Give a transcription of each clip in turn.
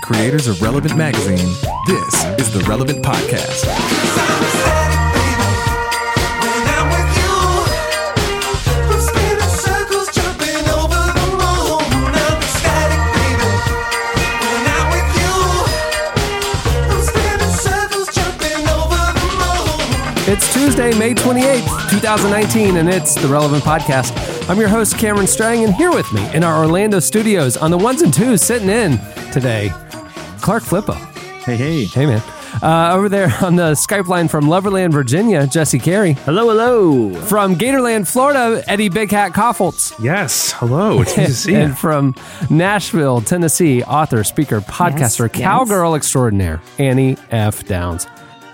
the creators of Relevant Magazine, this is the Relevant Podcast. It's Tuesday, May 28th, 2019, and it's the Relevant Podcast. I'm your host, Cameron Strang, and here with me in our Orlando studios on the ones and twos sitting in today, Clark Flippo. Hey, hey. Hey, man. Uh, over there on the Skype line from Loverland, Virginia, Jesse Carey. Hello, hello. From Gatorland, Florida, Eddie Big Hat Kaufholz. Yes, hello. It's good to see you. and from Nashville, Tennessee, author, speaker, podcaster, yes. cowgirl extraordinaire, Annie F. Downs.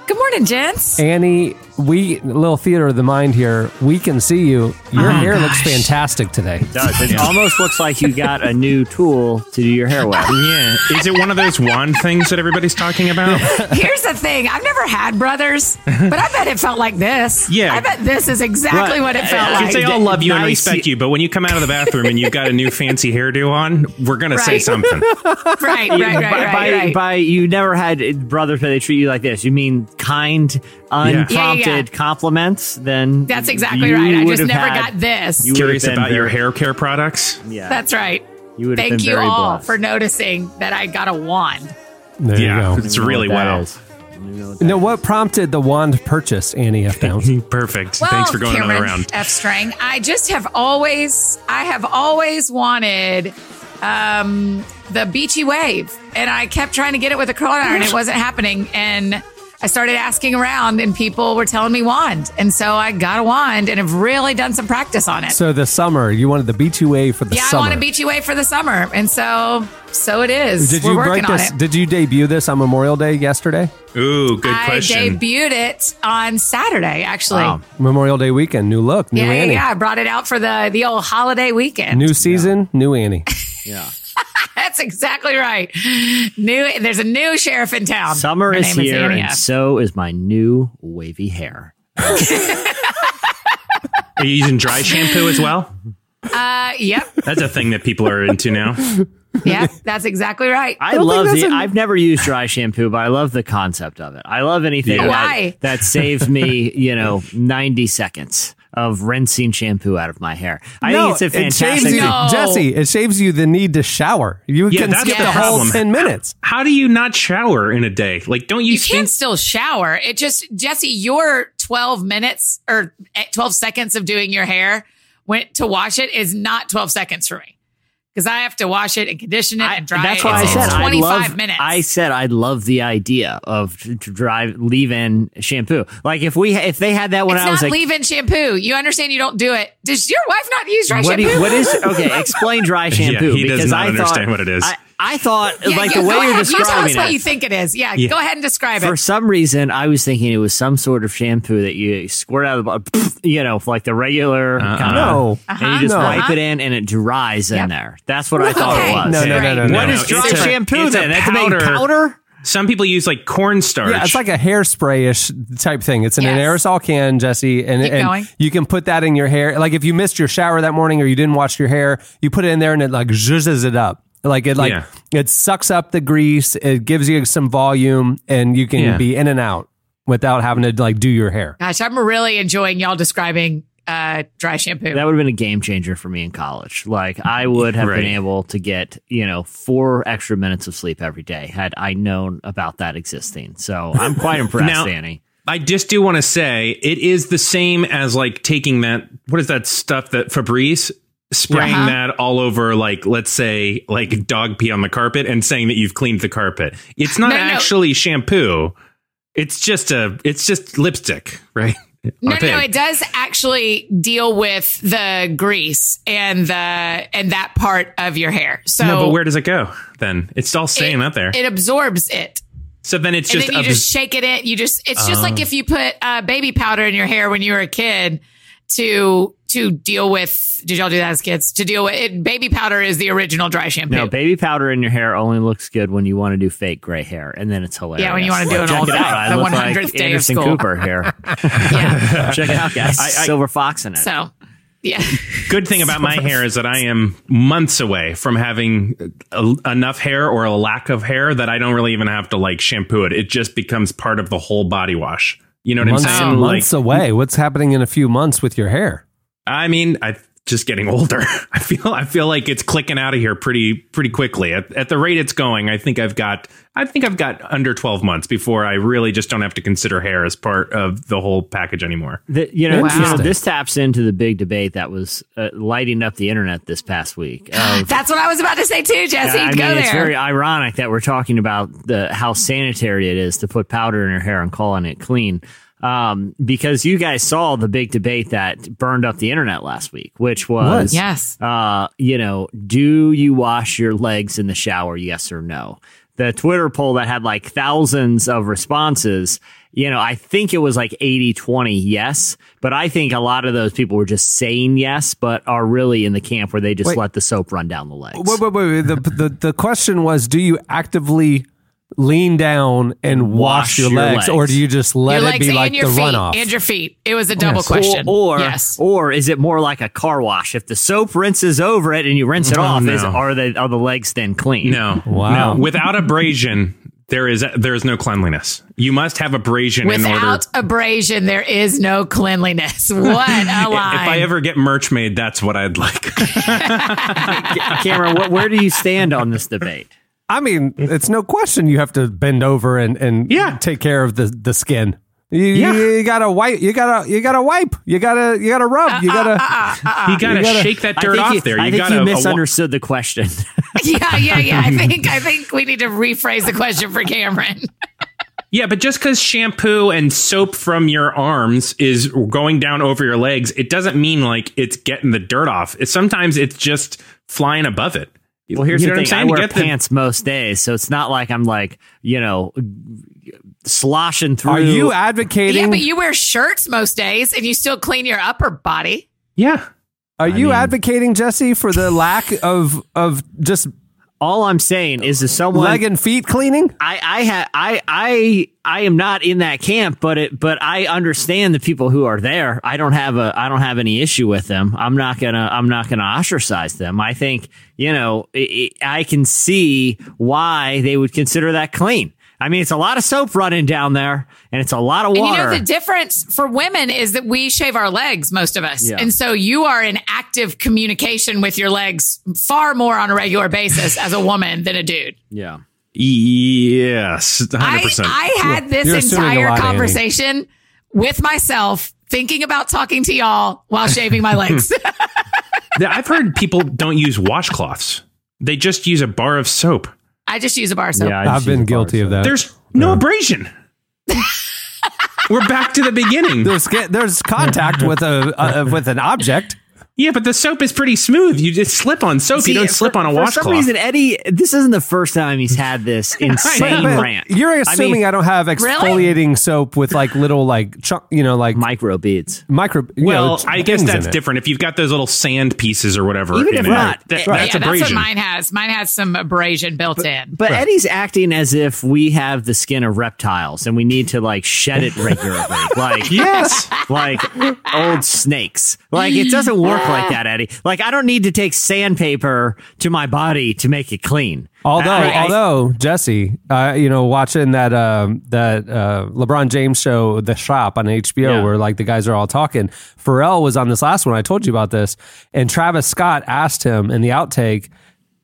Good morning, gents. Annie, we little theater of the mind here. We can see you. Your oh, hair looks fantastic today. does. It almost looks like you got a new tool to do your hair with. Yeah, is it one of those wand things that everybody's talking about? Here's the thing I've never had brothers, but I bet it felt like this. Yeah. I bet this is exactly Right. what it felt like. they all love you and respect you, but when you come out of the bathroom and you've got a new fancy hairdo on, we're gonna say something. right, right, right, by, right, by, right. by you never had brothers where they treat you like this. You mean kind, unprompted Yeah, yeah, yeah. compliments? Then That's exactly you right. I just never got this. you Curious have been about your hair care products? Yeah, That's right. you would have Thank been you very all blessed. for noticing that I got a wand. There Yeah, you go. it's really wild. that well. is. You know what Now, what prompted the wand purchase, Annie F. Downs? Perfect. Well, Thanks for going Cameron another round. F. Strang. I just have always, I have always wanted um, the beachy wave, and I kept trying to get it with a curling iron. It wasn't happening, and I started asking around, and people were telling me wand, and so I got a wand, and have really done some practice on it. So the summer, you wanted the beachy wave for the yeah, summer. I want a beachy wave for the summer, and so so it is. Did We're you working break on this? it. Did you debut this on Memorial Day yesterday? Ooh, good I question. I debuted it on Saturday, actually. Wow. Memorial Day weekend, new look, new Yeah, yeah, Annie, yeah. I brought it out for the the old holiday weekend. new season, new Annie. Yeah. That's exactly right. New, there's a new sheriff in town. Summer Her is name here, Ania. and so is my new wavy hair. Are you using dry shampoo as well? uh, yep, That's a thing that people are into now. yeah, that's exactly right. I don't love that's the. an- I've never used dry shampoo, but I love the concept of it. I love anything Yeah. that, Why? that saves me, you know, ninety seconds of rinsing shampoo out of my hair. I no, think it's a it shaves fantastic. you, No. Jesse. It saves you the need to shower. You Yeah, can that's skip the the whole ten minutes. How do you not shower in a day? Like, don't you, You stink? can still shower. It just Jesse, your 12 minutes or eh, 12 seconds of doing your hair went to wash it is not 12 seconds for me because I have to wash it and condition it I- and dry that's it. why it's, I said I 25 love. minutes. I said I love the idea of to, to drive leave in shampoo. Like if we if they had that when it's I was not like. leave-in shampoo. You understand? You don't do it. Does your wife not use dry what, do shampoo? you- what is okay? Explain dry shampoo. he does because not I understand thought, what it is. I, I thought Yeah, like yeah, the way you're ahead. You tell describing us what it. you think it is. Yeah, Yeah. go ahead and describe it. For some reason, I was thinking it was some sort of shampoo that you squirt out of the bottle, you know, like the regular Uh-uh. kind No. of, and you just No. wipe uh-huh. it in and it dries in there. That's what I thought Okay. it was. No, no, no, no, no. What no. is dry It's a- shampoo it's a then? That's to powder. powder? Some people use like cornstarch. Yeah, it's like a hairspray-ish type thing. It's in an aerosol can, Jesse, and, Keep and going. you can put that in your hair. Like if you missed your shower that morning or you didn't wash your hair, you put it in there and it like zhuzhes it up. Like it like Yeah. it sucks up the grease. It gives you some volume, and you can Yeah. be in and out without having to like do your hair. Gosh, I'm really enjoying y'all describing uh, dry shampoo. That would have been a game changer for me in college. Like I would have Right. been able to get, you know, four extra minutes of sleep every day had I known about that existing. So I'm quite impressed, Now- Annie. I just do want to say it is the same as like taking that what is that stuff that Febreze spraying Uh-huh. that all over like let's say like dog pee on the carpet and saying that you've cleaned the carpet. It's not No, no, no. actually shampoo. It's just a it's just lipstick, right? no, no, no, it does actually deal with the grease and the and that part of your hair. So no, but where does it go then? It's all staying it, out there. It absorbs it. so then it's and just, then you abs- just shake it in. You just it's just Oh. like if you put uh, baby powder in your hair when you were a kid to to deal with. Did y'all do that as kids? To deal with it, baby powder is the original dry shampoo. No, baby powder in your hair only looks good when you want to do fake gray hair, and then it's hilarious. Yeah, when you wanna do an old it out. the look like 100th day of school. Cooper here. yeah. Check it out, guys. I- I- Silver fox in it. So Yeah. Good thing about my hair is that I am months away from having a, enough hair or a lack of hair that I don't really even have to like shampoo it. It just becomes part of the whole body wash. You know what months, I'm saying? months away. What's happening in a few months with your hair? I mean, I just getting older. I feel I feel like it's clicking out of here pretty pretty quickly. At, at the rate it's going, I think I've got I think I've got under 12 months before I really just don't have to consider hair as part of the whole package anymore. The, you, know, you know, this taps into the big debate that was uh, lighting up the internet this past week. of- That's what I was about to say too, Jesse. I mean, Go it's there. very ironic that we're talking about the how sanitary it is to put powder in your hair and calling it clean. Um, because you guys saw the big debate that burned up the internet last week, which was, yes. uh, you know, do you wash your legs in the shower? Yes or no? The Twitter poll that had like thousands of responses, you know, I think it was like 80 20 yes, but I think a lot of those people were just saying yes, but are really in the camp where they just Wait. let the soap run down the legs. Wait, wait, wait. wait. The, the the question was: Do you actively lean down and wash, Wash your, your legs, legs. or do you just let your it be and like your the feet. runoff? And your feet. It was a double Yes. question. Or, or, yes. or is it more like a car wash? If the soap rinses over it and you rinse it Oh, off, is, are they are the legs then clean? No. Wow. No. Without abrasion, there is there is no cleanliness. You must have abrasion in order Without abrasion, there is no cleanliness. What a line. if I ever get merch made, that's what I'd like. Cameron, wh- where do you stand on this debate? I mean, it's no question you have to bend over and and Yeah. take care of the the skin. You, Yeah. you, you gotta wipe. You gotta you gotta wipe. You gotta you gotta rub. You gotta. Uh, uh, uh, you gotta, gotta- shake that dirt off you, there. I You think gotta you a wa- misunderstood the question. yeah, yeah, yeah. I think I think we need to rephrase the question for Cameron. Yeah, but just because shampoo and soap from your arms is going down over your legs, it doesn't mean like it's getting the dirt off. It, sometimes it's just flying above it. Well, here's You know the what I'm thing: I saying? To wear get the- pants most days, so it's not like I'm like you know sloshing through. Are you advocating? yeah, but you wear shirts most days and you still clean your upper body. Yeah. are you mean- advocating Jesse for the lack of of just All I'm saying is, if someone leg and feet cleaning? I I ha- I I I am not in that camp, but it but I understand the people who are there. I don't have a I don't have any issue with them. I'm not gonna I'm not gonna ostracize them. I think you know i i I can see why they would consider that clean. I mean, it's a lot of soap running down there, and it's a lot of And water. you know the difference for women is that we shave our legs, most of us. Yeah. And so you are in active communication with your legs far more on a regular basis as a woman than a dude. yeah. Yes. 100%. I, I had this You're entire lot, Annie. conversation with myself, thinking about talking to y'all while shaving my legs. Yeah, I've heard people don't use washcloths. They just use a bar of soap. I just use a bar soap. Yeah, I I've just use been a bar guilty of soap. that. There's no abrasion. We're back to the beginning. there's there's contact with a uh, with an object. Yeah, but the soap is pretty smooth. You just slip on soap. See, you don't for- slip on a washcloth. For washcloth. some reason, Eddie, this isn't the first time he's had this insane But rant. You're assuming I, mean, don't have exfoliating soap with like little like chunk, you know, like micro beads. micro. you well, know, I guess that's different. If you've got those little sand pieces or whatever, Even in if it, not, that- eh, that's yeah, that's what abrasion. mine has. Mine has some abrasion built in. But Eddie's acting as if we have the skin of reptiles and we need to like shed it regularly, like yes. like old snakes. Like it doesn't work like that, Eddie. Like I don't need to take sandpaper to my body to make it clean. Although, I- I- although Jesse, uh, you know, watching that um, that uh, LeBron James show, The Shop on HBO, Yeah. where like the guys are all talking. Pharrell was on this last one. I told you about this, and Travis Scott asked him in the outtake.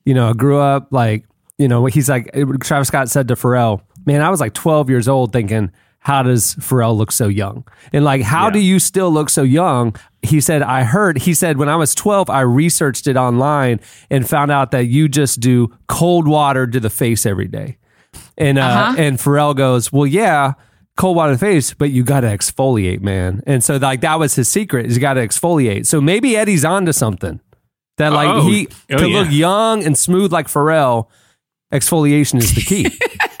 You know, grew up like you know. He's like Travis Scott said to Pharrell, "Man, I was like 12 years old thinking." How does Pharrell look so young? And like, how do you still look so young? He said, I heard, he said, when I was 12, I researched it online and found out that you just do cold water to the face every day. And, uh, Uh-huh. and Pharrell goes, well, yeah, cold water to the face, but you got to exfoliate, man. And so like, that was his secret is you got to exfoliate. So maybe Eddie's onto something that like Oh, he, oh, to yeah. look young and smooth like Pharrell, exfoliation is the key.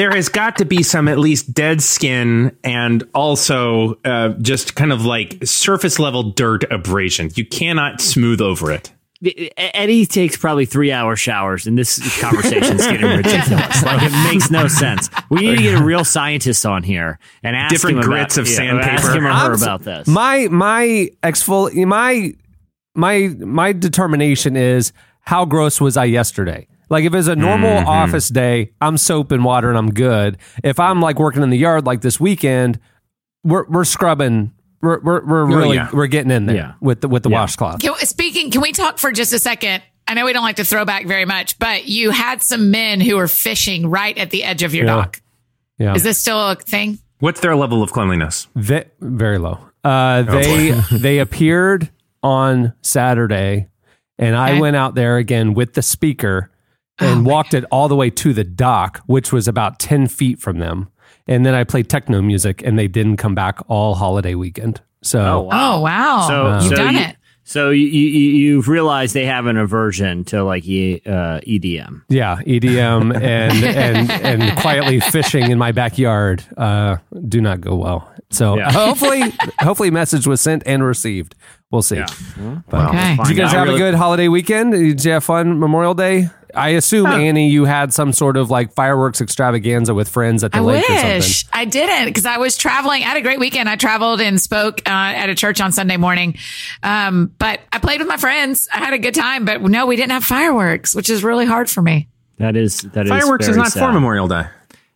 there has got to be some at least dead skin and also uh, just kind of like surface level dirt abrasion. You cannot smooth over it. Eddie takes probably three hour showers, and this conversation is getting ridiculous. like it makes no sense. We need to get a real scientist on here and ask Different him grits about, of yeah, sandpaper. Ask him or her about this. My my exfol my my my determination is how gross was I yesterday? Like if it's a normal Mm-hmm. office day, I'm soap and water and I'm good. If I'm like working in the yard like this weekend, we're we're scrubbing. We're we're, we're really yeah. we're getting in there Yeah. with the with the washcloth. Can, speaking, can we talk for just a second? I know we don't like to throw back very much, but you had some men who were fishing right at the edge of your Yeah. dock. Yeah, Is this still a thing? What's their level of cleanliness? Ve- very low. Uh, Oh, they they appeared on Saturday, and I Okay. went out there again with the speaker and walked it all the way to the dock, which was about ten feet from them. And then I played techno music, and they didn't come back all holiday weekend. So Oh, wow. So You've so done you, it. So you, you you've realized they have an aversion to like E- uh, EDM. yeah, EDM and and and quietly fishing in my backyard uh, do not go well. So Yeah. hopefully, hopefully, message was sent and received. We'll see. But- Okay. Did you guys have really- a good holiday weekend? Did you have fun Memorial Day? I assume Annie, you had some sort of like fireworks extravaganza with friends at the I lake or wish something. I didn't because I was traveling. I had a great weekend. I traveled and spoke uh, at a church on Sunday morning. Um, but I played with my friends. I had a good time. But no, we didn't have fireworks, which is really hard for me. That is that is Fireworks is very not sad. for Memorial Day.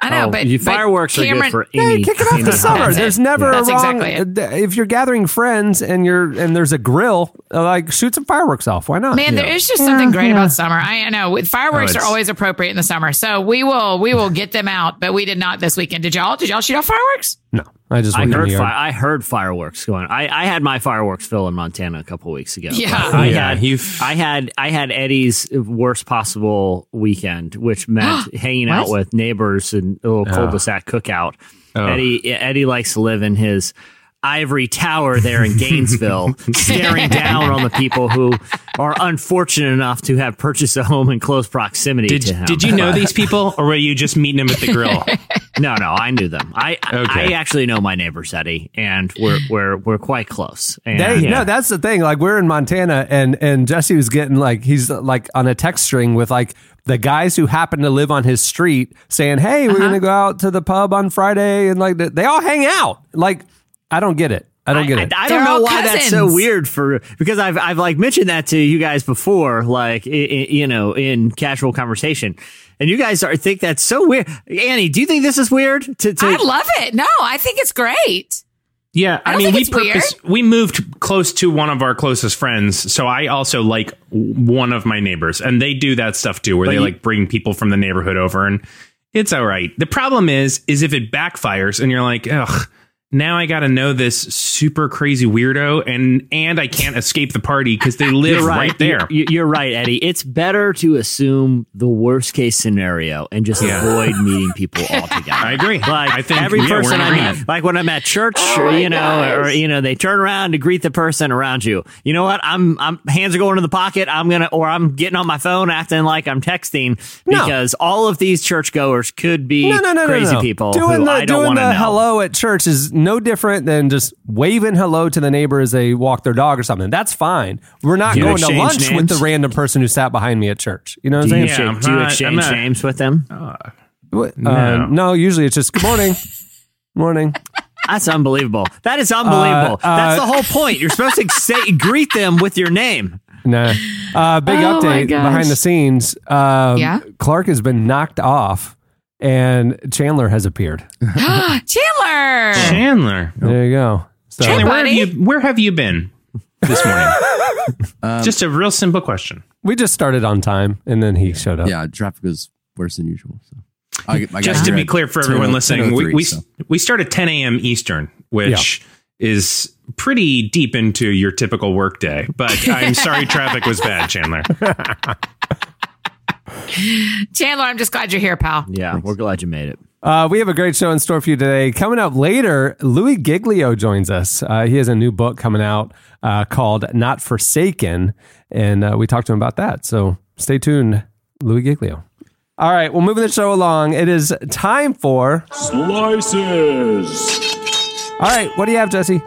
I know, Oh, but, you- but fireworks Cameron, are good for Yeah, any. kick it off the summer. That's it. There's never That's a wrong. exactly. If you're gathering friends and you're and there's a grill, uh, like shoot some fireworks off. Why not? Man, there is just something great about summer. I know fireworks Oh, are always appropriate in the summer, so we will we will get them out. But we did not this weekend. Did y'all? Did y'all shoot off fireworks? No. I just I heard the fi- I heard fireworks going. I, I had my fireworks fill in Montana a couple weeks ago. Yeah. I Yeah, had you've- I had I had Eddie's worst possible weekend, which meant hanging out with neighbors and a little cul-de-sac cookout. Oh. Eddie Eddie likes to live in his ivory tower there in Gainesville, staring down on the people who are unfortunate enough to have purchased a home in close proximity Did, to him. did you know these people, or were you just meeting them at the grill? No, no, I knew them. I Okay. I actually know my neighbors, Eddie, and we're we're we're quite close. And They, yeah. No, that's the thing. Like we're in Montana, and and Jesse was getting like he's like on a text string with like the guys who happen to live on his street saying, "Hey, we're uh-huh. gonna go out to the pub on Friday," and like they all hang out. Like I don't get it. I don't get it. I They're don't know all why that's so weird for because I've I've like mentioned that to you guys before, like i i you know, in casual conversation, and you guys are think that's so weird. Annie, do you think this is weird? To, to I love it. No, I think it's great. Yeah, I, don't mean, we purpose we moved close to one of our closest friends, so I also like one of my neighbors, and they do that stuff too, where they you- like bring people from the neighborhood over, and it's all right. The problem is, is if it backfires, and you're like, ugh. Now I got to know this super crazy weirdo, and and I can't escape the party because they live right, right. there. You- You're right, Eddie. It's better to assume the worst case scenario and just Yeah. avoid meeting people altogether. I agree. Like I think every yeah, person I meet, like when I'm at church, Oh or, you know, gosh. or you know, they turn around to greet the person around you. You know what? I'm, I'm hands are going in the pocket. I'm gonna, or I'm getting on my phone acting like I'm texting No. because all of these churchgoers could be no, no, no, crazy no, no. people Doing who the I don't doing the know. hello at church is no different than just waving hello to the neighbor as they walk their dog or something. That's fine. We're not going to exchange lunch with the random person who sat behind me at church. You know what I'm saying? Yeah, exchange, I'm do you not- I'm exchange not- names with them? What? No. Uh, no, usually it's just good morning, morning. That's unbelievable. That is unbelievable. Uh, uh, That's the whole point. You're supposed to say greet them with your name. Nah. Uh, big Oh update behind the scenes. Um, Yeah? Clark has been knocked off, and Chandler has appeared. Chandler. Chandler, There you go. So, Chandler, where have buddy. you where have you been this morning? Um, just a real simple question. we just started on time, and then he showed up. Yeah, traffic was worse than usual. So. I, I Just to be clear for everyone 10:03, listening, we we, so. we start at 10 a.m. Eastern, which is pretty deep into your typical workday. But I'm sorry, traffic was bad, Chandler. Chandler, I'm just glad you're here, pal. Yeah, we're glad you made it. Uh, we have a great show in store for you today. Coming up later, Louie Giglio joins us. Uh, he has a new book coming out uh, called Not Forsaken, and uh, we talked to him about that. So stay tuned, Louie Giglio. All right, well, moving the show along, it is time for. Slices. All right, what do you have, Jesse?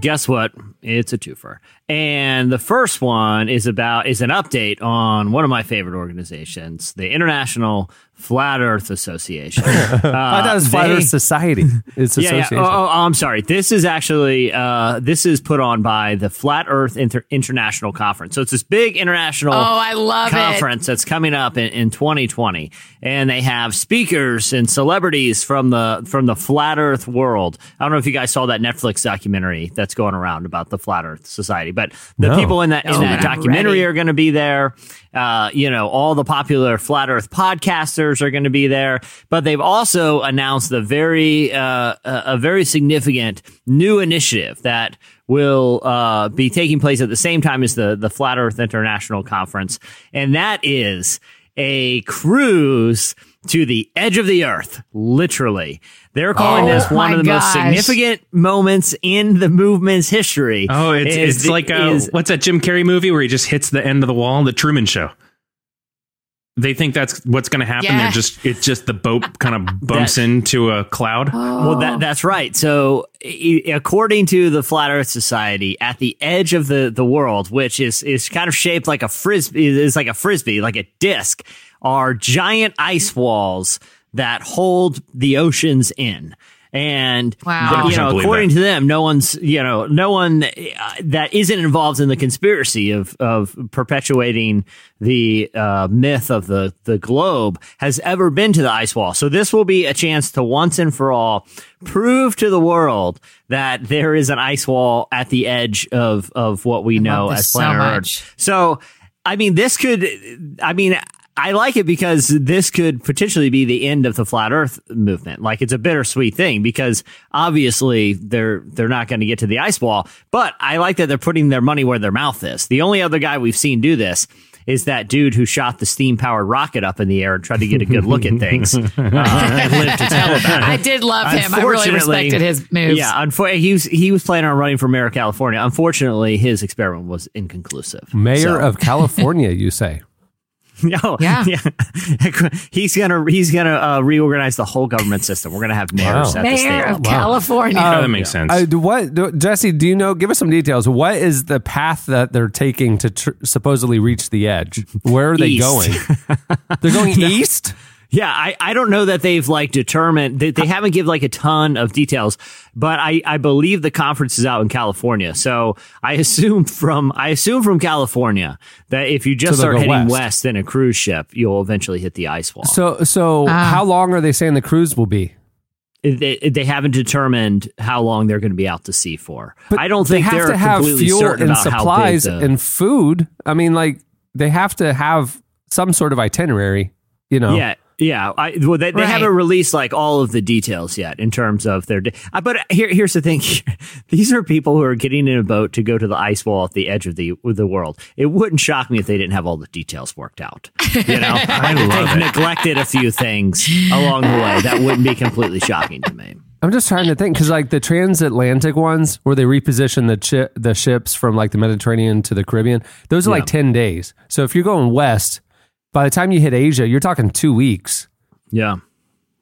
Guess what? It's a twofer. And the first one is about is an update on one of my favorite organizations, the International Flat Earth Association. I thought it was Flat they- Earth Society. It's yeah, yeah. Oh, oh, I'm sorry. This is actually uh, this is put on by the Flat Earth Inter- International Conference. So it's this big international Oh, I love it. conference that's coming up in, in 2020, and they have speakers and celebrities from the from the flat Earth world. I don't know if you guys saw that Netflix documentary that's going around about the Flat Earth Society, but the No. people in that in No, that documentary ready. are going to be there. Uh, you know, all the popular flat Earth podcasters are going to be there, but they've also announced a very uh, a a very significant new initiative that will uh, be taking place at the same time as the the Flat Earth International Conference, and that is a cruise to the edge of the earth, literally. They're calling Oh this one of the most significant moments in the movement's history. Oh, it's Is it's like a, is- what's that Jim Carrey movie where he just hits the end of the wall? The Truman Show. They think that's what's going to happen. Yeah. They're just it's just the boat kind of bumps into a cloud. Well, that that's right. So, i- according to the Flat Earth Society, at the edge of the the world, which is is kind of shaped like a frisbee, is like a frisbee, like a disc, are giant ice walls that hold the oceans in. And Wow. you know, according that. to them, no one's you know, no one uh, that isn't involved in the conspiracy of of perpetuating the uh, myth of the the globe has ever been to the ice wall. So this will be a chance to once and for all prove to the world that there is an ice wall at the edge of of what we know as so planet much. Earth. So, I mean, this could, I mean, I like it because this could potentially be the end of the flat Earth movement. Like it's a bittersweet thing because obviously they're they're not going to get to the ice wall, but I like that they're putting their money where their mouth is. The only other guy we've seen do this is that dude who shot the steam powered rocket up in the air and tried to get a good look at things uh, and lived to tell about it. I did love him. I really Unfortunately- respected his moves. Yeah, unfor- he was he was planning on running for mayor of California. Unfortunately, his experiment was inconclusive. Mayor So- of California, you say? no, Yeah. he's gonna he's gonna uh, reorganize the whole government system. We're gonna have mayors Wow. at. Mayor of Wow. California. Oh, that makes sense. Uh, what, do, Jesse? Do you know? Give us some details. What is the path that they're taking to tr- supposedly reach the edge? Where are they East. going? They're going east. Yeah, I, I don't know that they've like determined they, they haven't give like a ton of details, but I, I believe the conference is out in California. So I assume from I assume from California that if you just So they'll start heading west. west in a cruise ship, you'll eventually hit the ice wall. So, so ah. how long are they saying the cruise will be? they, they haven't determined how long they're going to be out to sea for. I don't they think have they're to have completely fuel certain and about supplies the, and food. I mean, like they have to have some sort of itinerary. You know, Yeah, yeah. I, well, they, they Right. haven't released like all of the details yet in terms of their. Di- uh, but here, here's the thing: these are people who are getting in a boat to go to the ice wall at the edge of the the world. It wouldn't shock me if they didn't have all the details worked out. You know, I love they've neglected a few things along the way. That wouldn't be completely shocking to me. I'm just trying to think because like the transatlantic ones where they reposition the chi- the ships from like the Mediterranean to the Caribbean, those are like ten days. So if you're going west, by the time you hit Asia, you're talking two weeks, Yeah,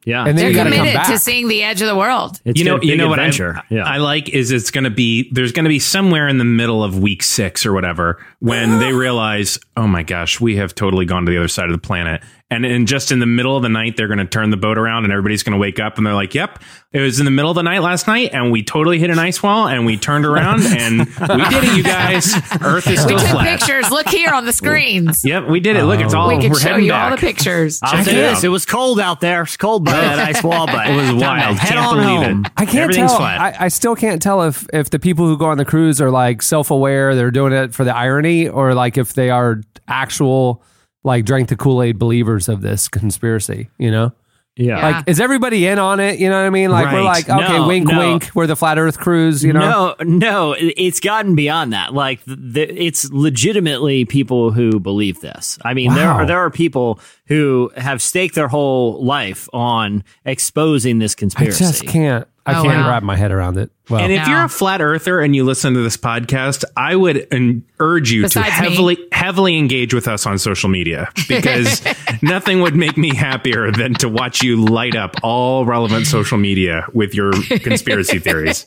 yeah. and then They're you got come committed back. to seeing the edge of the world. it's you know, you big know what I, yeah. I like is it's going to be there's going to be somewhere in the middle of week six or whatever when they realize, oh my gosh, we have totally gone to the other side of the planet, and and just in the middle of the night they're going to turn the boat around and everybody's going to wake up and they're like, yep, it was in the middle of the night last night and we totally hit an ice wall and we turned around and we did it, you guys. Earth is We took flat. pictures. Look here on the screens. Yep, we did it. Look, it's oh. all we can we're show you back. all the pictures. I'll say it this: out. it was cold out there. It's cold by that ice wall, but It was wild. Head Can't on believe it. I can't Everything's tell. flat. I, I still can't tell if if the people who go on the cruise are like self aware, they're doing it for the irony, or like if they are actual like drank the Kool Aid believers of this conspiracy. You know, Yeah. Like is everybody in on it? You know what I mean? Like we're like, okay, No, wink, no. wink, we're the flat Earth crews. You know, No, no, it's gotten beyond that. Like, the, it's legitimately people who believe this. I mean, there are there are people who have staked their whole life on exposing this conspiracy. I just can't. I Oh, can't wow. wrap my head around it. Well, And if No. you're a flat earther and you listen to this podcast, I would en- urge you Besides to me. heavily heavily engage with us on social media because nothing would make me happier than to watch you light up all relevant social media with your conspiracy theories.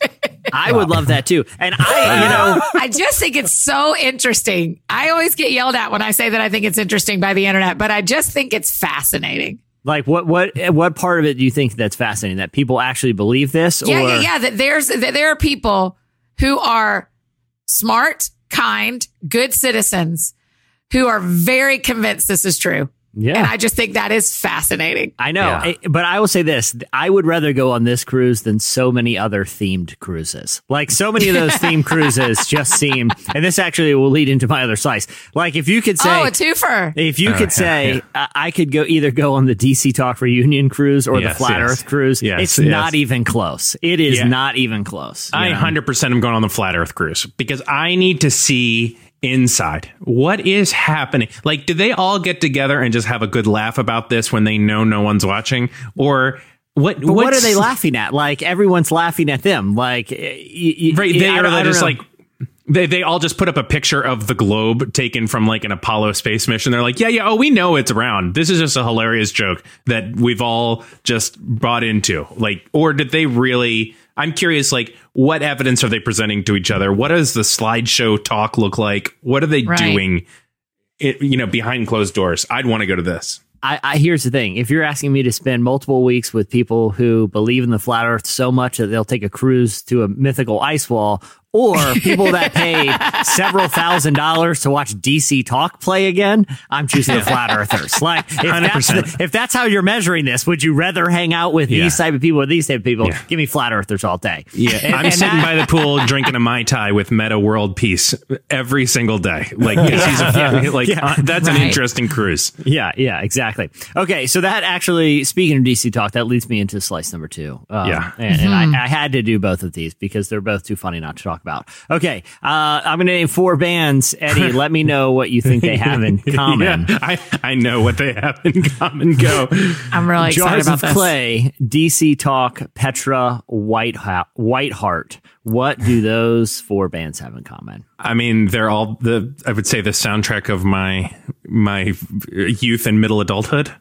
I would love that too. And I, oh, you know, I just think it's so interesting. I always get yelled at when I say that I think it's interesting by the internet, but I just think it's fascinating. like what what what part of it do you think that's fascinating? That people actually believe this? Yeah, or yeah, yeah. That there's that there are people who are smart, kind, good citizens who are very convinced this is true. Yeah. And I just think that is fascinating. I know, Yeah. I- but I will say this: I would rather go on this cruise than so many other themed cruises. Like so many of those themed cruises just seem, and this actually will lead into my other slice. Like if you could say, oh, a twofer. If you Oh, could yeah, say, yeah. I I could go either go on the DC Talk reunion cruise or Yes, the Flat yes. Earth cruise, Yes, it's yes. not even close. It is Yeah. not even close. I know? 100% am going on the flat earth cruise because I need to see inside what is happening. Like, do they all get together and just have a good laugh about this when they know no one's watching? Or what, what are they laughing at? Like everyone's laughing at them. Like y- Right. They I are I just know. like, they, they all just put up a picture of the globe taken from like an Apollo space mission. They're like, yeah, yeah, oh, we know it's around. This is just a hilarious joke that we've all just bought into. Like, or did they really? I'm curious, like, what evidence are they presenting to each other? What does the slideshow talk look like? What are they Right. doing? It, you know, behind closed doors. I'd want to go to this. I, I here's the thing: if you're asking me to spend multiple weeks with people who believe in the flat Earth so much that they'll take a cruise to a mythical ice wall, or people that paid several thousand dollars to watch DC Talk play again, I'm choosing the flat Earthers. Like, if that's, 100%. the- if that's how you're measuring this, would you rather hang out with Yeah. these type of people or these type of people? Yeah. Give me flat Earthers all day. Yeah, And- I'm and sitting that- by the pool drinking a mai tai with Meta World Peace every single day. Like, 'cause he's a, like uh, that's an interesting cruise. Yeah, yeah, exactly. Okay, so that actually, speaking of DC talk, that leads me into slice number two. Um, Yeah. and, and I, I had to do both of these because they're both too funny not to talk about. Okay, uh, I'm going to name four bands. Eddie, let me know what you think they have in common. Yeah, I, I know what they have in common. Go. I'm really excited Jars about of this. Clay, DC Talk, Petra, Whiteha- Whiteheart. What do those four bands have in common? I mean, they're all the I would say the soundtrack of my my youth and middle adulthood.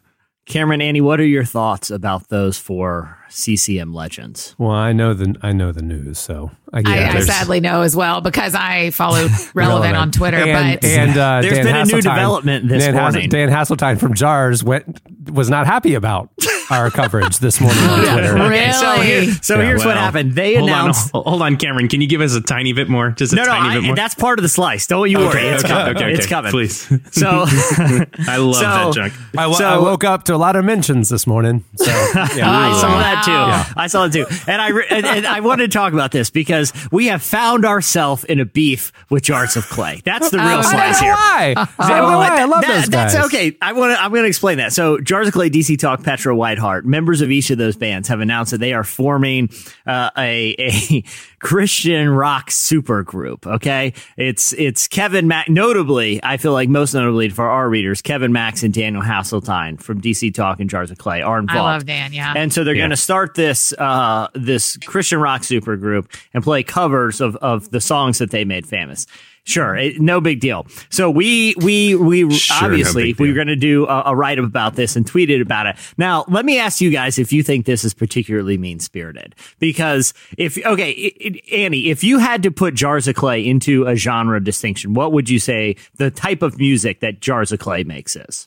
Cameron, Annie, what are your thoughts about those four CCM legends? Well, I know the I know the news, so I get I, it. I sadly know as well because I follow relevant, on Twitter. and, but and uh, There's Dan been a new development this Dan, morning. Dan Haseltine from Jars went was not happy about our coverage this morning on Twitter. Really? So, here- so Yeah, here's what happened. They hold announced. On, hold on, Cameron. Can you give us a tiny bit more? Just a No, no, tiny I, bit more. that's part of the slice. Don't you worry. It's okay, coming. okay, It's coming. Please. So, I love So- that junk. I, So- I woke up to a lot of mentions this morning. So yeah, I saw Wow. that too. I saw it too, and I re- and, and I wanted to talk about this because we have found ourselves in a beef with Jars of Clay. That's the real Oh, slice here. why? So, why? I love that- those guys. That's okay. I want to. I'm going to explain that. So, Jars of Clay, DC Talk, Petro, Petra, Whiteheart, members of each of those bands have announced that they are forming uh, a a Christian rock supergroup. Okay, it's it's Kevin Mack. Notably, I feel like most notably for our readers, Kevin Max and Daniel Haseltine from DC Talk and Jars of Clay are involved. I love Dan. Yeah. And so they're Yeah. going to start this uh, this Christian rock supergroup and play covers of, of the songs that they made famous. Sure, it, no big deal. So we we we Sure, obviously big we deal. are going to do a, a write up about this and tweeted about it. Now, let me ask you guys if you think this is particularly mean spirited. Because if okay, it, it- Annie, if you had to put Jars of Clay into a genre distinction, what would you say the type of music that Jars of Clay makes is?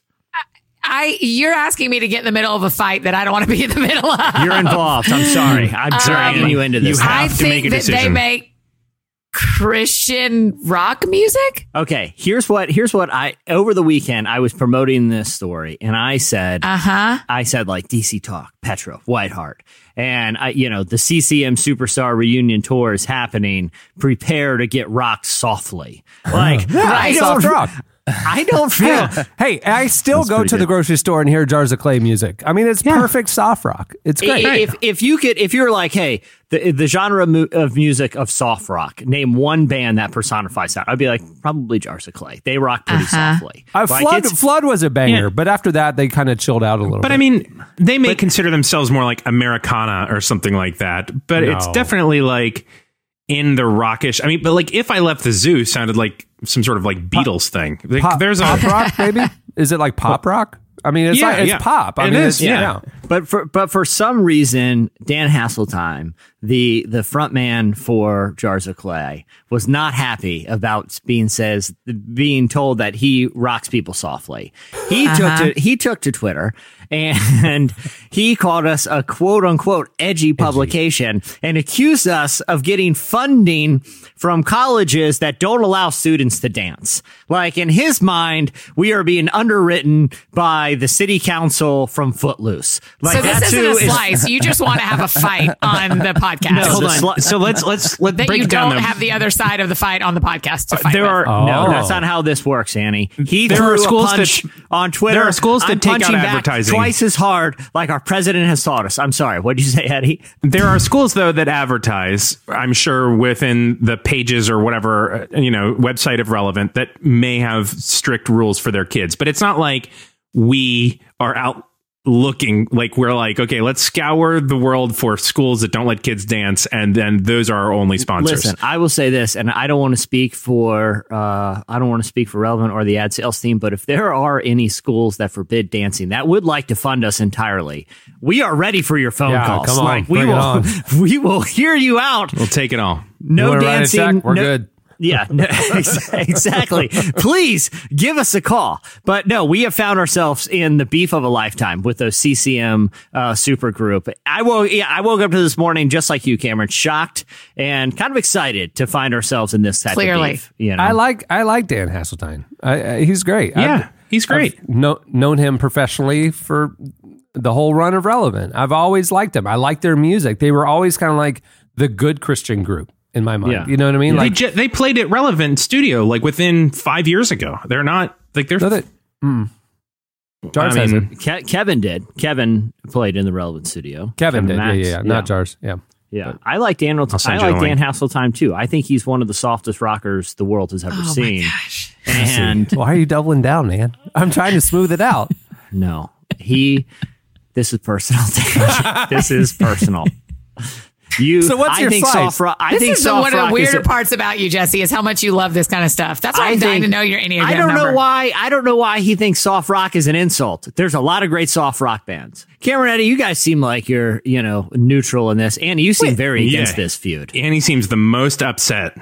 I you're asking me to get in the middle of a fight that I don't want to be in the middle of. You're involved. I'm sorry. I'm um, dragging you into this. you have I to think make a that they decision. make Christian rock music. Okay, here's what here's what I over the weekend I was promoting this story and I said Uh huh. I said like DC Talk, Petra, Whiteheart, and I you know the CCM Superstar reunion tour is happening. Prepare to get rocked softly. Like I don't soft rock. I don't feel Hey, I still go pretty to the grocery store and hear Jars of Clay music. I mean, it's perfect soft rock. It's great. if if you could if you're like hey the the genre of music of soft rock name one band that personifies that I'd be like probably Jars of Clay. They rock pretty softly. Uh, Like, Flood, Flood was a banger, Yeah. but after that, they kind of chilled out a little bit. But bit. I mean, they may consider themselves more like Americana or something like that. But it's definitely like in the rockish. I mean, but like if I left the zoo sounded like some sort of like Beatles thing. Like, pop, there's a pop rock, maybe? Is it like pop rock? I mean, it's Yeah, like it's yeah. pop. I It mean, is, it's, yeah. yeah. But for but for some reason, Dan Haseltine, the the front man for Jars of Clay, was not happy about being says being told that he rocks people softly. He took uh-huh. to he took to Twitter and he called us a quote unquote edgy publication and accused us of getting funding from colleges that don't allow students to dance. Like in his mind, we are being underwritten by the city council from Footloose. Like so this that isn't a is- slice. You just want to have a fight on the podcast. No, Hold on. sli- so let's let's let that break you it down. don't have the other side of the fight on the podcast to fight there with. are Oh. No, that's not how this works, Annie. He There threw are schools a punch that- on Twitter. there are schools that I'm take out advertising. twice as hard, like our president has taught us. I'm sorry. What did you say, Eddie? There are schools though that advertise, I'm sure within the pages or whatever, uh, you know, website of relevant that may have strict rules for their kids, but it's not like we are out looking like we're like, okay, let's scour the world for schools that don't let kids dance. And then those are our only sponsors. Listen, I will say this, and I don't want to speak for uh, I don't want to speak for relevant or the ad sales team, but if there are any schools that forbid dancing that would like to fund us entirely, we are ready for your phone Yeah, calls. come on, like we bring it will, on. we will hear you out. we'll take it all. No You wanna write a dancing. check? We're no- good. Yeah, no, ex- exactly. Please give us a call. But no, we have found ourselves in the beef of a lifetime with those CCM uh, super group. I woke, yeah, I woke up to this morning just like you, Cameron, shocked and kind of excited to find ourselves in this type Clearly. of beef. You know, I like I like Dan Haseltine. I, I, he's great. Yeah, he's great. I've kno- known him professionally for the whole run of Relevant. I've always liked them. I like their music. They were always kind of like the good Christian group in my mind. Yeah. You know what I mean? they, Like ju- they played at relevant studio like within five years ago. They're not like they're so that, mm. Jars I mean. Ke- Kevin did. Kevin played in the relevant studio. Kevin did. Yeah, yeah, yeah. Not Jars. Yeah. Yeah, I like Daniel. I'll send I you like Dan link. Haseltine too. I think he's one of the softest rockers the world has ever oh seen. my gosh. And Why are you doubling down, man? I'm trying to smooth it out. No, he. This is personal. this is personal. You. So what's I your think slice? soft rock. I This think is the, one of the weirder a- parts about you, Jesse, is how much you love this kind of stuff. That's why I I'm dying to know your Enneagram I don't number. know why. I don't know why he thinks soft rock is an insult. There's a lot of great soft rock bands. Cameron Eddie, you guys seem like you're you know neutral in this, and you seem very yeah. against this feud. Annie seems the most upset.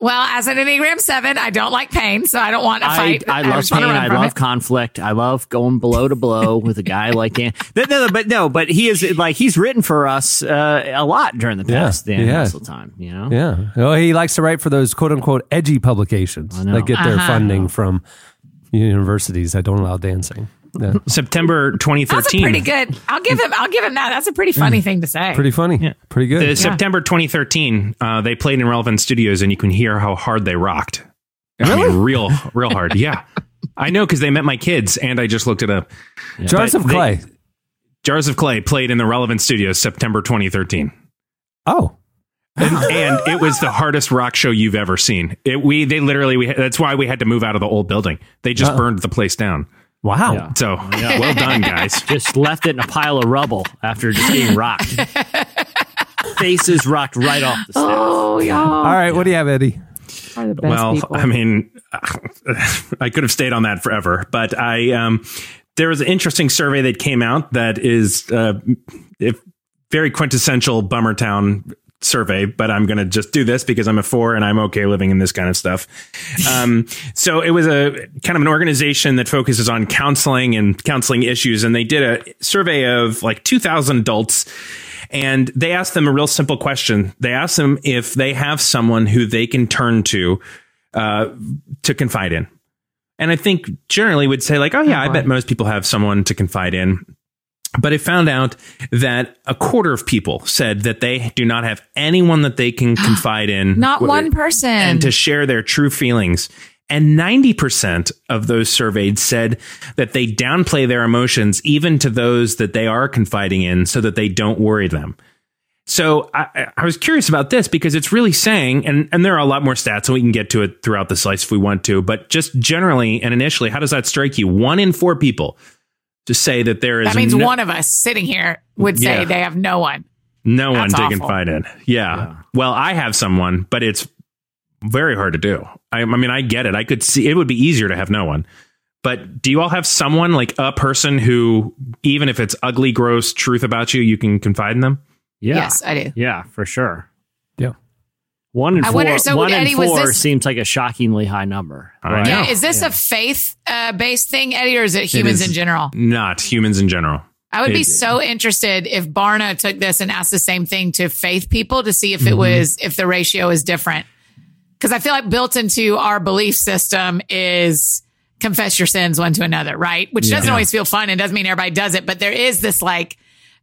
Well, as an Enneagram 7, I don't like pain, so I don't want to I, fight. I love just wanna pain. I love it. conflict. I love going blow to blow with a guy like Dan. No, no, no, but no, but he is like he's written for us uh, a lot during the Yeah, past Dan yeah. Haseltine. You know, Yeah. Well, he likes to write for those quote unquote edgy publications that get their Uh-huh. funding from universities that don't allow dancing. Yeah. September That's a 2013. pretty good. I'll give him. I'll give him that. That's a pretty funny thing to say. Pretty funny. Yeah. Pretty good. The September 2013, uh, they played in Relevant Studios, and you can hear how hard they rocked. I mean, real, real hard. Yeah, I know because they met my kids, and I just looked it up. Jars But of they- Clay. Jars of Clay played in the Relevant Studios September 2013, oh. and, and it was the hardest rock show you've ever seen. It, we they literally we that's why we had to move out of the old building. They just burned the place down. Wow. Yeah. So well done, guys. just left it in a pile of rubble after just being rocked. Faces rocked right off the stage. Oh, y'all All right. What do you have, Eddie? are the best well, people. I mean, I could have stayed on that forever, but I um, there was an interesting survey that came out that is uh, if very quintessential Bummertown survey, but I'm going to just do this because I'm a four and I'm okay living in this kind of stuff. Um, so it was a kind of an organization that focuses on counseling and counseling issues, and they did a survey of like 2,000 adults. And they asked them a real simple question. They asked them if they have someone who they can turn to uh, to confide in. And I think generally would say like, oh yeah, I bet most people have someone to confide in. But it found out that a quarter of people said that they do not have anyone that they can confide in. Not one person. And to share their true feelings. And 90% of those surveyed said that they downplay their emotions even to those that they are confiding in so that they don't worry them. So I, I was curious about this because it's really saying, and, and there are a lot more stats, and we can get to it throughout the slice if we want to, but just generally and initially, how does that strike you? One in four people to say that there is that means no, one of us sitting here would say Yeah. they have no one. no one That's to awful. confide in. Yeah. Well, I have someone, but it's very hard to do. I, I mean, I get it. I could see it would be easier to have no one, But do you all have someone like a person who, even if it's ugly, gross truth about you, you can confide in them? Yeah. Yes, I do. Yeah, for sure. Yeah. One in I four. wonder- so, one Eddie, in was four this- seems like a shockingly high number. Right? Yeah, is this Yeah. a faith uh, based thing, Eddie, or is it humans is. in general? Not humans in general. I would be so interested if Barna took this and asked the same thing to faith people to see if Mm-hmm. it was if the ratio is different. Because I feel like built into our belief system is confess your sins one to another, right? Which doesn't always feel fun and doesn't mean everybody does it, but there is this like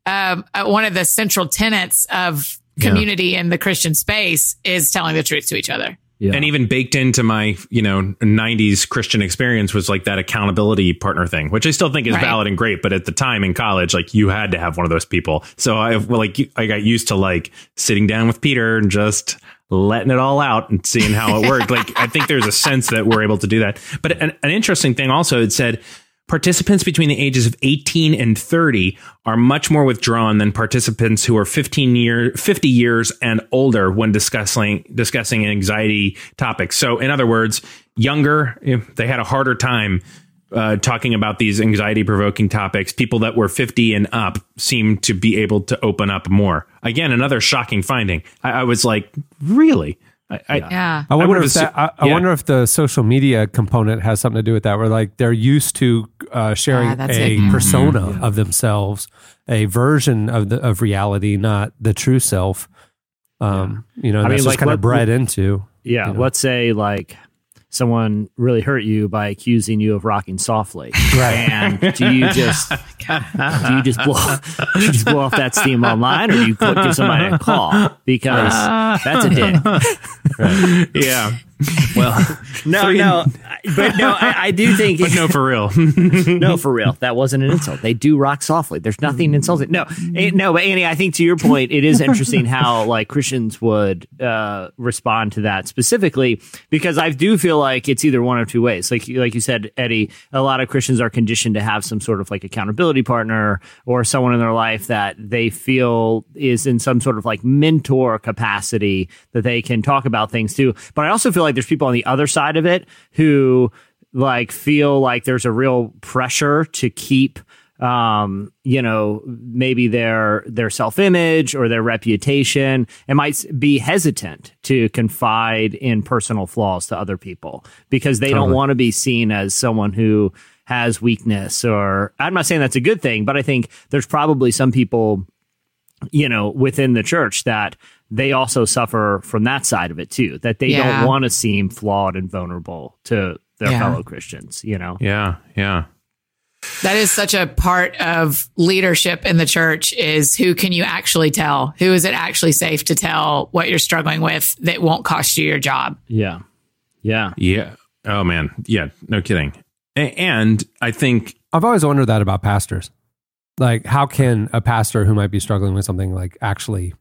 um, uh, one of the central tenets of community in the Christian space is telling the truth to each other. Yeah. And even baked into my, you know, 90s Christian experience was like that accountability partner thing, which I still think is Right. valid and great. But at the time in college, like you had to have one of those people. So I well, like I got used to like sitting down with Peter and just letting it all out and seeing how it worked. like I think there's a sense that we're able to do that. But an, an interesting thing also, it said participants between the ages of 18 and 30 are much more withdrawn than participants who are 15 year 50 years and older when discussing discussing anxiety topics so in other words younger they had a harder time uh, talking about these anxiety provoking topics. People that were 50 and up seem to be able to open up more. Again another shocking finding. I, I was like really I, I, Yeah. I wonder would've if that, I, assu- I yeah. wonder if the social media component has something to do with that. Where like they're used to uh, sharing Ah, that's a it. persona of themselves, a version of the of reality, not the true self. Um, You know, I and mean, that's like, just kind what- of bred into. Yeah, you know. let's say like someone really hurt you by accusing you of rocking softly, Right. And do you just oh do you just blow do you just blow off that steam online, or do you cl- give somebody a call? Because that's a dick? yeah well No, no, but no, I, I do think but no for real no, for real. That wasn't an insult. They do rock softly. There's nothing insulting. No, eh, no, but Annie, I think to your point, it is interesting how like Christians would uh, respond to that specifically because I do feel like it's either one of two ways. Like like you said, Eddie, a lot of Christians are conditioned to have some sort of like accountability partner or someone in their life that they feel is in some sort of like mentor capacity that they can talk about things to. But I also feel like there's people on the other side of it who like feel like there's a real pressure to keep um you know maybe their their self-image or their reputation. And might be hesitant to confide in personal flaws to other people because they don't want to be seen as someone who has weakness or I'm not saying that's a good thing but I think there's probably some people you know, within the church that they also suffer from that side of it too, that they Yeah. don't want to seem flawed and vulnerable to their Yeah. fellow Christians, you know? yeah yeah That is such a part of leadership in the church is who can you actually tell? Who is it actually safe to tell what you're struggling with that won't cost you your job? Yeah. Yeah. Yeah. Oh man. Yeah. No kidding. And I think I've always wondered that about pastors. Like, how can a pastor who might be struggling with something like actually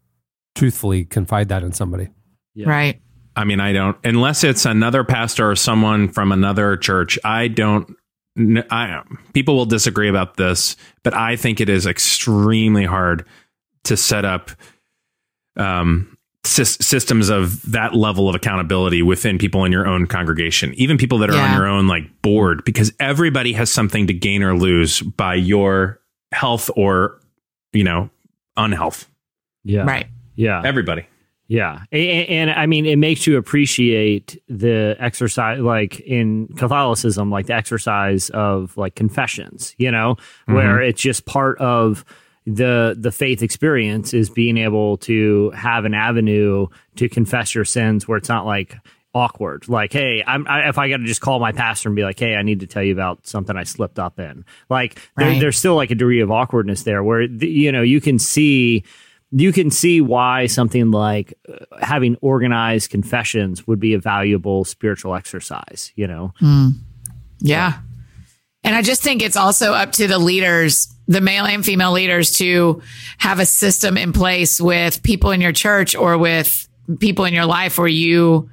truthfully confide that in somebody? Yeah. Right. I mean I don't unless it's another pastor or someone from another church. I don't. kn- I people will disagree about this, but I think it is extremely hard to set up um, sys- systems of that level of accountability within people in your own congregation, even people that are on your own like board, because everybody has something to gain or lose by your health or you know unhealth. Yeah. Right. Yeah. Everybody. Yeah. And, and I mean, it makes you appreciate the exercise, like in Catholicism, like the exercise of like confessions, you know, mm-hmm. where it's just part of the the faith experience is being able to have an avenue to confess your sins where it's not like awkward like hey i'm I, if i got to just call my pastor and be like hey i need to tell you about something i slipped up in like there, there's still like a degree of awkwardness there where the, you know you can see you can see why something like uh, having organized confessions would be a valuable spiritual exercise you know Yeah. And I just think it's also up to the leaders, the male and female leaders to have a system in place with people in your church or with people in your life where you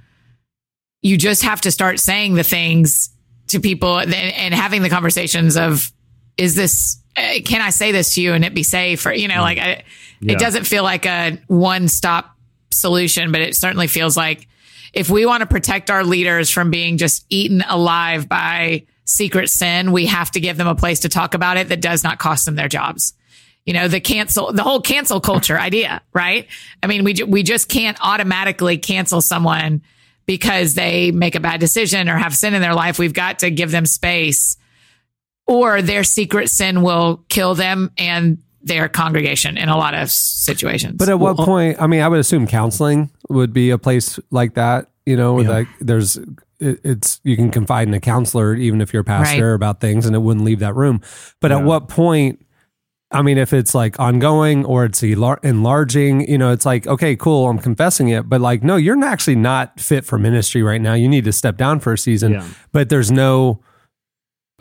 you just have to start saying the things to people and, and having the conversations of is this Eh, can I say this to you and it be safe or you know mm. like I, Yeah. it doesn't feel like a one stop solution but it certainly feels like if we want to protect our leaders from being just eaten alive by secret sin, we have to give them a place to talk about it that does not cost them their jobs. You know, the cancel, the whole cancel culture idea, right? I mean, we, we just can't automatically cancel someone because they make a bad decision or have sin in their life. We've got to give them space or their secret sin will kill them and their congregation in a lot of situations. But at what uh, point? I mean, I would assume counseling would be a place like that. You know, like there's it, it's you can confide in a counselor even if you're a pastor Right. about things, and it wouldn't leave that room. But at what point? I mean, if it's like ongoing or it's enlarging, you know, it's like okay, cool, I'm confessing it, but like, no, you're actually not fit for ministry right now. You need to step down for a season. Yeah. But there's no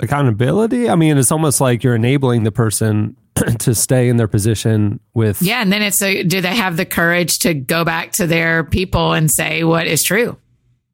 accountability. I mean, it's almost like you're enabling the person to stay in their position with yeah. And then it's a, do they have the courage to go back to their people and say what is true?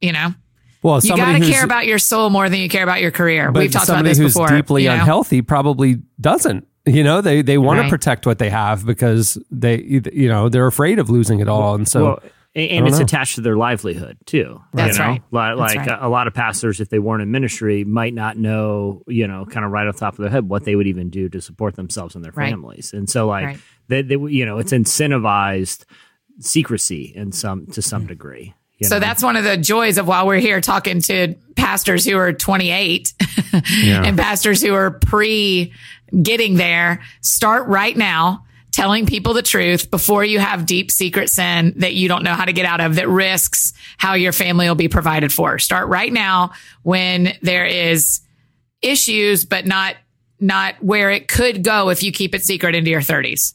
You know, well, you got to care about your soul more than you care about your career. But We've talked about this who's before. deeply you know? unhealthy probably doesn't. You know, they they want Right. to protect what they have because they you know they're afraid of losing it all, and so well, and, and it's know. attached to their livelihood too. That's you know? right. Like, That's like right. A, a lot of pastors, if they weren't in ministry, might not know, you know, kind of right off the top of their head what they would even do to support themselves and their Right. families. And so, like, Right. they, they, you know, it's incentivized secrecy in some to some mm. degree. you So know? that's one of the joys of while we're here talking to pastors who are 28 and pastors who are pre getting there. Start right now telling people the truth before you have deep secret sin that you don't know how to get out of that risks how your family will be provided for. Start right now when there is issues, but not, not where it could go if you keep it secret into your 30s.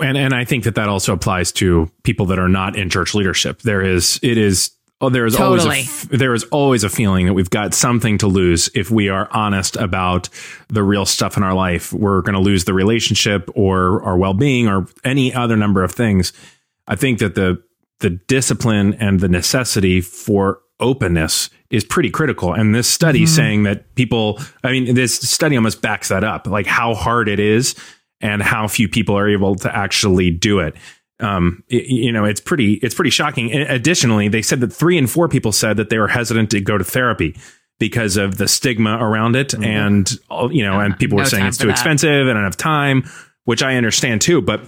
and and I think that that also applies to people that are not in church leadership. There is it is oh there is always a, there is always a feeling that we've got something to lose if we are honest about the real stuff in our life. We're going to lose the relationship or our well being or any other number of things. I think that the the discipline and the necessity for openness is pretty critical. And this study mm-hmm. saying that people, I mean, this study almost backs that up, like how hard it is and how few people are able to actually do it. Um, you know, it's pretty, it's pretty shocking. And Additionally, they said that three and four people said that they were hesitant to go to therapy because of the stigma around it. And, you know, and people no were saying it's too that. expensive and I don't have time, which I understand too. But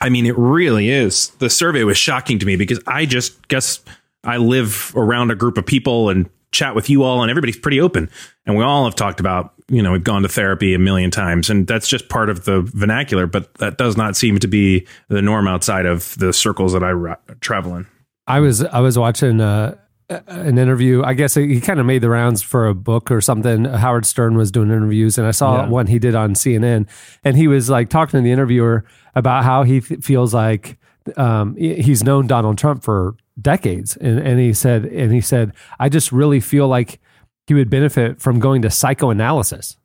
I mean, it really is. The survey was shocking to me because I just guess I live around a group of people and chat with you all, and everybody's pretty open. And we all have talked about, you know, we've gone to therapy a million times, and that's just part of the vernacular, but that does not seem to be the norm outside of the circles that I ra- travel in. I was I was watching uh, an interview. I guess he kind of made the rounds for a book or something. Howard Stern was doing interviews, and I saw Yeah. one he did on CNN, and he was like talking to the interviewer about how he th- feels like um, he's known Donald Trump for decades, and and he said and he said I just really feel like he would benefit from going to psychoanalysis,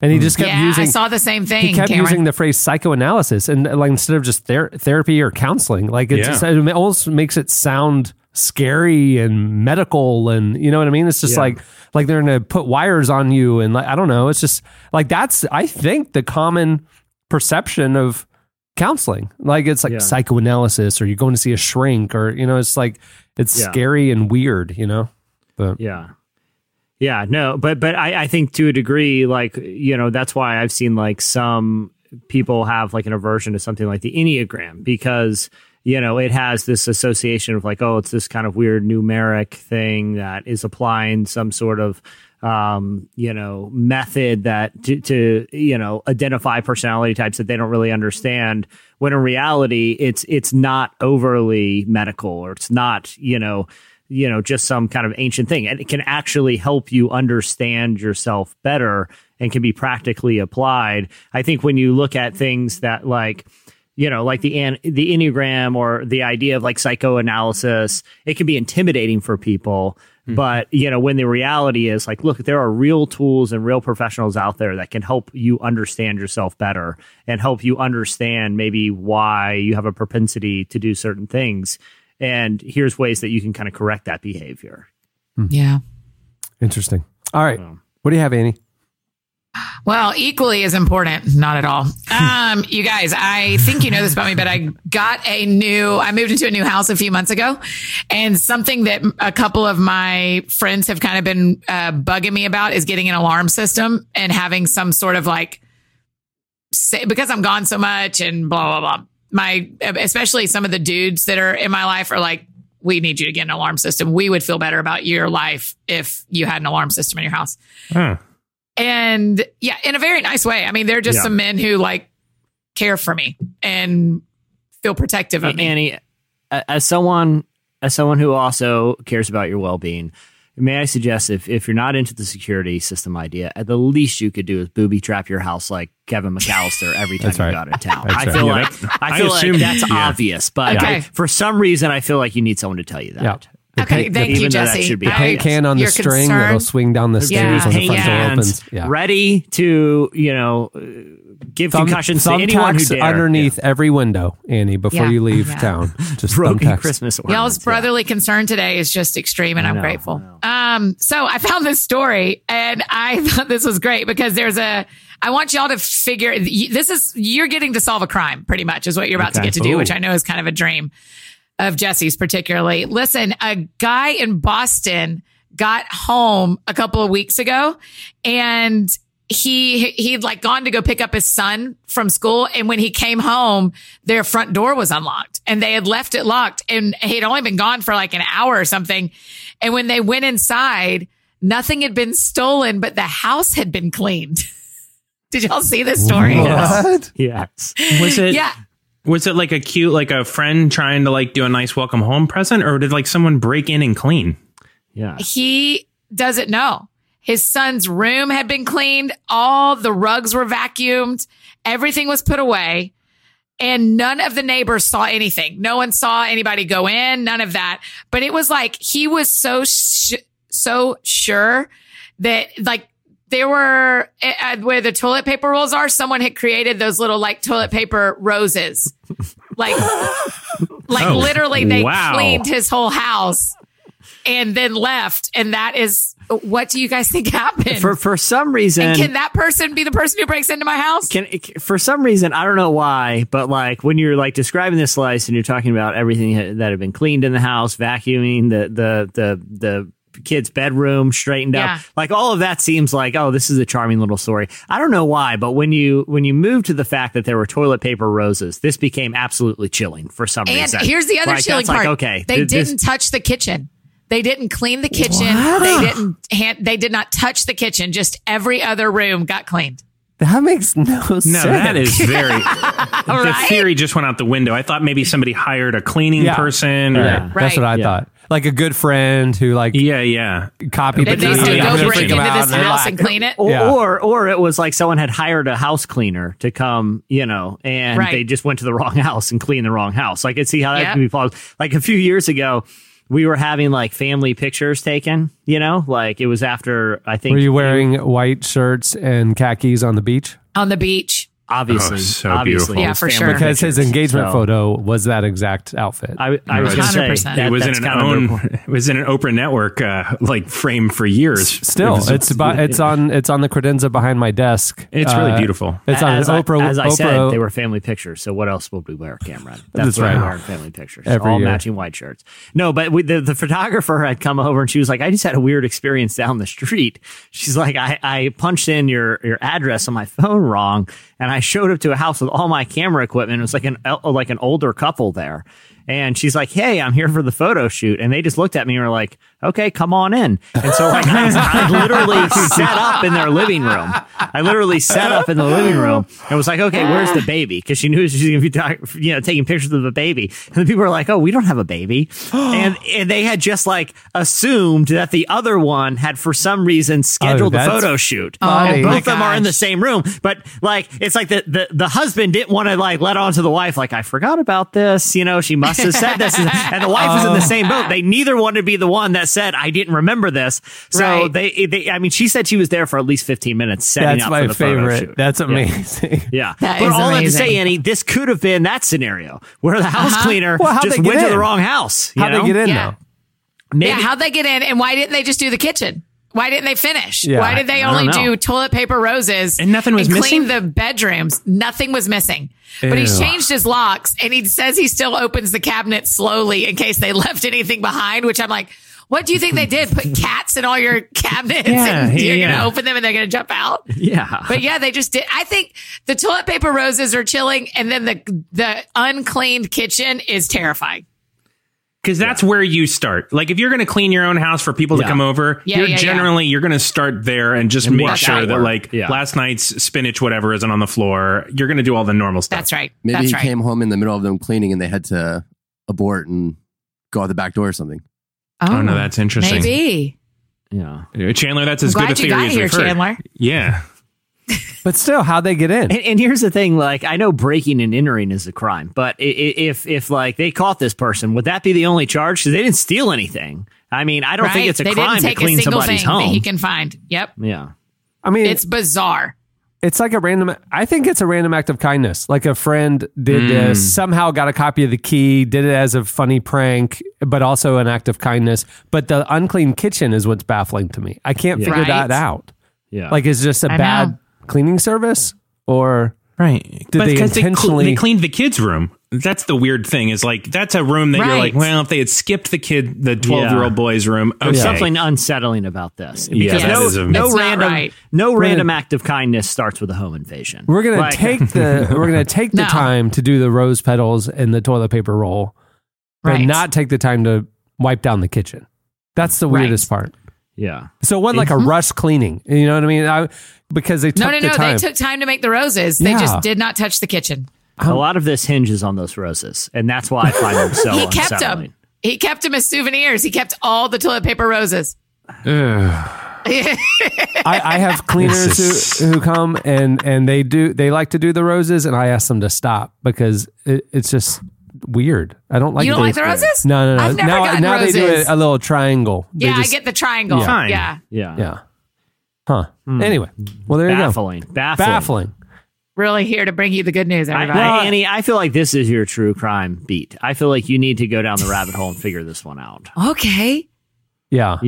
and he hmm. just kept yeah, using I saw the same thing. he kept Cameron. using the phrase psychoanalysis and like instead of just ther- therapy or counseling like it Yeah. just it almost makes it sound scary and medical and you know what i mean it's just Yeah. like like they're gonna put wires on you and like i don't know it's just like that's i think the common perception of counseling like it's like Yeah. psychoanalysis or you're going to see a shrink or you know it's like it's Yeah. scary and weird you know but Yeah. Yeah, no, but but I, I think to a degree, like, you know, that's why I've seen like some people have like an aversion to something like the Enneagram because, you know, it has this association of like, oh, it's this kind of weird numeric thing that is applying some sort of um, you know, method that to, to you know identify personality types that they don't really understand. When in reality, it's it's not overly medical or it's not you know you know just some kind of ancient thing, and it can actually help you understand yourself better and can be practically applied. I think when you look at things that like you know, like the the enneagram or the idea of like psychoanalysis, it can be intimidating for people. Mm-hmm. But you know, when the reality is like, look, there are real tools and real professionals out there that can help you understand yourself better and help you understand maybe why you have a propensity to do certain things. And here's ways that you can kind of correct that behavior. Hmm. Yeah. interesting all right what do you have annie Well, equally as important, not at all. Um, you guys, I think you know this about me, but I got a new, I moved into a new house a few months ago and something that a couple of my friends have kind of been uh, bugging me about is getting an alarm system and having some sort of like, say, because I'm gone so much and blah, blah, blah. My, especially some of the dudes that are in my life are like, we need you to get an alarm system. We would feel better about your life if you had an alarm system in your house. Huh. And yeah, in a very nice way. I mean, they're just Yeah. some men who like care for me and feel protective of me. Annie, as someone as someone who also cares about your well being, may I suggest if if you're not into the security system idea, at the least you could do is booby trap your house like Kevin McCallister every time That's you right. got in town. That's I right. feel Yeah, like that- I I feel like that's yeah. obvious, but Okay. I, for some reason I feel like you need someone to tell you that. Yeah. The Okay, paint- thank the you, even though that Jesse. should be I- paint can on the Your string concern? that'll swing down the stairs Yeah. when the Paint front door opens. Yeah. ready to you know uh, give Thumb- concussions to anyone who dare. underneath every window, Annie, before Yeah. you leave Yeah. town. Just Broken thumbtacks. Christmas Y'all's ornaments. yeah. brotherly concern today is just extreme, and I'm know, grateful. Um, so I found this story, and I thought this was great because there's a. I want y'all to figure this is you're getting to solve a crime, pretty much, is what you're about to get to do, Ooh. which I know is kind of a dream of Jesse's, particularly. Listen, a guy in Boston got home a couple of weeks ago, and he he'd like gone to go pick up his son from school and when he came home their front door was unlocked and they had left it locked and he'd only been gone for like an hour or something and when they went inside nothing had been stolen but the house had been cleaned did y'all see this story What? Yes. Was it? yeah Was it like a cute, like a friend trying to like do a nice welcome home present, or did like someone break in and clean? Yeah. he doesn't know. His son's room had been cleaned. All the rugs were vacuumed. Everything was put away. And none of the neighbors saw anything. No one saw anybody go in, none of that. But it was like he was so, sh- so sure that like there were uh, where the toilet paper rolls are, someone had created those little like toilet paper roses. Like, like Oh, literally they wow. cleaned his whole house and then left. And that is what do you guys think happened? For for some reason and can that person be the person who breaks into my house? can for some reason I don't know why, but like when you're like describing this slice and you're talking about everything that had been cleaned in the house, vacuuming the the the the kid's bedroom straightened Yeah. up like all of that seems like oh this is a charming little story i don't know why but when you when you move to the fact that there were toilet paper roses this became absolutely chilling for some and reason And here's the other Like, chilling that's like, part. okay they th- didn't touch the kitchen. They didn't clean the kitchen. They didn't. Hand, they did not touch the kitchen. Just every other room got cleaned. That makes no, sense. No, that is very. the Right? theory just went out the window. I thought maybe somebody hired a cleaning Yeah. person. Or, Right. yeah. That's what I Yeah. thought. Like a good friend who like yeah, yeah copied That the they no, said no, go break into this house like- and clean it. Or, Yeah. or or it was like someone had hired a house cleaner to come, you know, and Right. they just went to the wrong house and cleaned the wrong house. Like, I could see how that Yep. can be plausible. Like a few years ago, we were having like family pictures taken, you know, like it was after I think Were you wearing white shirts and khakis on the beach? on the beach. Obviously Oh, so obviously Yeah, for sure. Because his engagement So, photo was that exact outfit. I, I was Right. going to say 100%. that, it was in an own. It was in an Oprah network uh, like frame for years. Still, It was- it's about, it's on it's on the credenza behind my desk. It's really Uh, beautiful. It's on as I, Oprah. as I Oprah, said, they were family pictures. So what else would we wear, Cameron? That's what right. We wear family pictures. Every all year. matching white shirts. No, but we, the the photographer had come over and she was like, "I just had a weird experience down the street." She's like, "I I punched in your your address on my phone wrong, and I showed up to a house with all my camera equipment. It was like an like an older couple there." And she's like, "Hey, I'm here for the photo shoot," and they just looked at me and were like, "Okay, come on in." And so, like, I, I literally set up in their living room. I literally set up in the living room and was like, "Okay, where's the baby?" Because she knew she was going to be, you know, taking pictures of the baby. And the people were like, "Oh, we don't have a baby," and and they had just like assumed that the other one had for some reason oh, scheduled the that's photo shoot. funny. And Oh both of them are in the same room, but like it's like the the, the husband didn't want to like let on to the wife like I forgot about this. You know, she must have said this, and the wife was in the same boat. They neither wanted to be the one that said I didn't remember this. So Right. they, they, I mean, she said she was there for at least fifteen minutes setting That's up my for the photo favorite. shoot. That's amazing. Yeah, That but is all I have to say. Annie, this could have been that scenario where the house Uh-huh. cleaner Well, just they get went to the wrong house. How know? they get in Yeah. though? Maybe yeah, how'd they get in and why didn't they just do the kitchen? Why didn't they finish? Yeah, Why did they I only know. do toilet paper roses And nothing was missing clean the bedrooms? Nothing was missing. But he's changed his locks and he says he still opens the cabinet slowly in case they left anything behind, which I'm like, what do you think they did? Put cats in all your cabinets Yeah, and you're yeah. going to open them and they're going to jump out? Yeah. But yeah, they just did. I think the toilet paper roses are chilling and then the, the uncleaned kitchen is terrifying. Because that's where you start. Like if you're going to clean your own house for people to come over, Yeah, you're yeah, yeah. generally you're going to start there and just And make sure that outward. like Yeah. last night's spinach whatever isn't on the floor. You're going to do all the normal stuff. That's right. Maybe That's he right. came home in the middle of them cleaning and they had to abort and go out the back door or something. Oh, no, that's interesting. Maybe. yeah. Chandler, that's as I'm good a glad you theory got as here, we've heard. Chandler. Yeah. But still, how'd they get in? And, and here's the thing: like, I know breaking and entering is a crime, but i- i- if if like they caught this person, would that be the only charge? Because they didn't steal anything. I mean, I don't think it's a they crime didn't to take clean a single somebody's thing home. that he can find. Yep. yeah. I mean, It's bizarre. It's like a random i think it's a random act of kindness like a friend did this hmm. somehow got a copy of the key did it as a funny prank but also an act of kindness but the unclean kitchen is what's baffling to me i can't figure Right. that out Yeah. like is just a I bad know. cleaning service or Right. Did but they because they, cl- intentionally- they cleaned the kids' room. That's the weird thing is like that's a room that you're like, well, if they had skipped the kid, the 12 year old boy's room, okay. There's something unsettling about this because that no, is a- no random right. no random gonna- act of kindness starts with a home invasion. we're gonna Like- take the we're gonna take the No. time to do the rose petals and the toilet paper roll but Right. not take the time to wipe down the kitchen that's the Right. weirdest part yeah. so it wasn't like a mm-hmm. rush cleaning you know what i mean I, because they took the No, no, the no. time They took time to make the roses. They Yeah. just did not touch the kitchen. A um, lot of this hinges on those roses, and that's why I find them so he kept unsettling. them. He kept them as souvenirs. He kept all the toilet paper roses. I, I have cleaners who, who come and and they do they like to do the roses and I ask them to stop because it, it's just weird. I don't like You don't like the roses? No, no, no. I've never now gotten now they do a, a little triangle. They yeah, just- I get the triangle. Yeah. Fine. Yeah. Yeah. yeah. Huh. Hmm. Anyway, well there you go. Baffling. Baffling. Baffling. Really here to bring you the good news, everybody. I- Annie, I feel like this is your true crime beat. I feel like you need to go down the rabbit hole and figure this one out. okay. Yeah.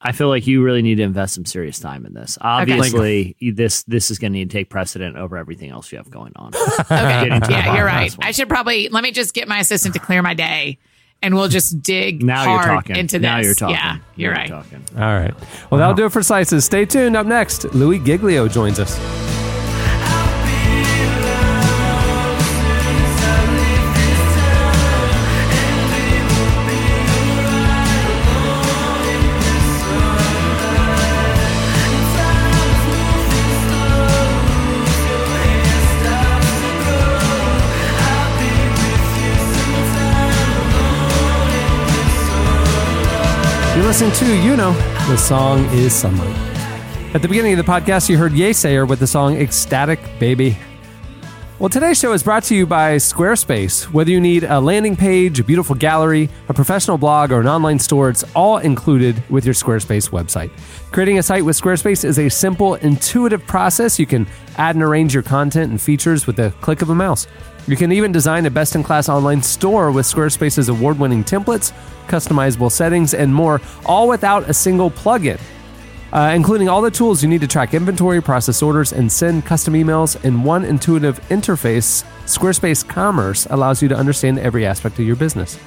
I feel like you really need to invest some serious time in this. Obviously, you- this this is going to need to take precedent over everything else you have going on. Okay. Getting to the yeah, you're right. I should probably let me just get my assistant to clear my day and we'll just dig now you're hard talking. into this. Now you're talking. Yeah, Now you're right. talking. All right. Well, that'll do it for slices. Stay tuned. Up next, Louie Giglio joins us. You're listening to You Know. The song is Sunlight. At the beginning of the podcast, you heard Yeasayer with the song Ecstatic Baby. Well, today's show is brought to you by Squarespace. Whether you need a landing page, a beautiful gallery, a professional blog, or an online store, it's all included with your Squarespace website. Creating a site with Squarespace is a simple, intuitive process. You can add and arrange your content and features with a click of a mouse. You can even design a best in class online store with Squarespace's award winning templates, customizable settings, and more, all without a single plugin uh, including all the tools you need to track inventory, process orders, and send custom emails in one intuitive interface. Squarespace Commerce allows you to understand every aspect of your business.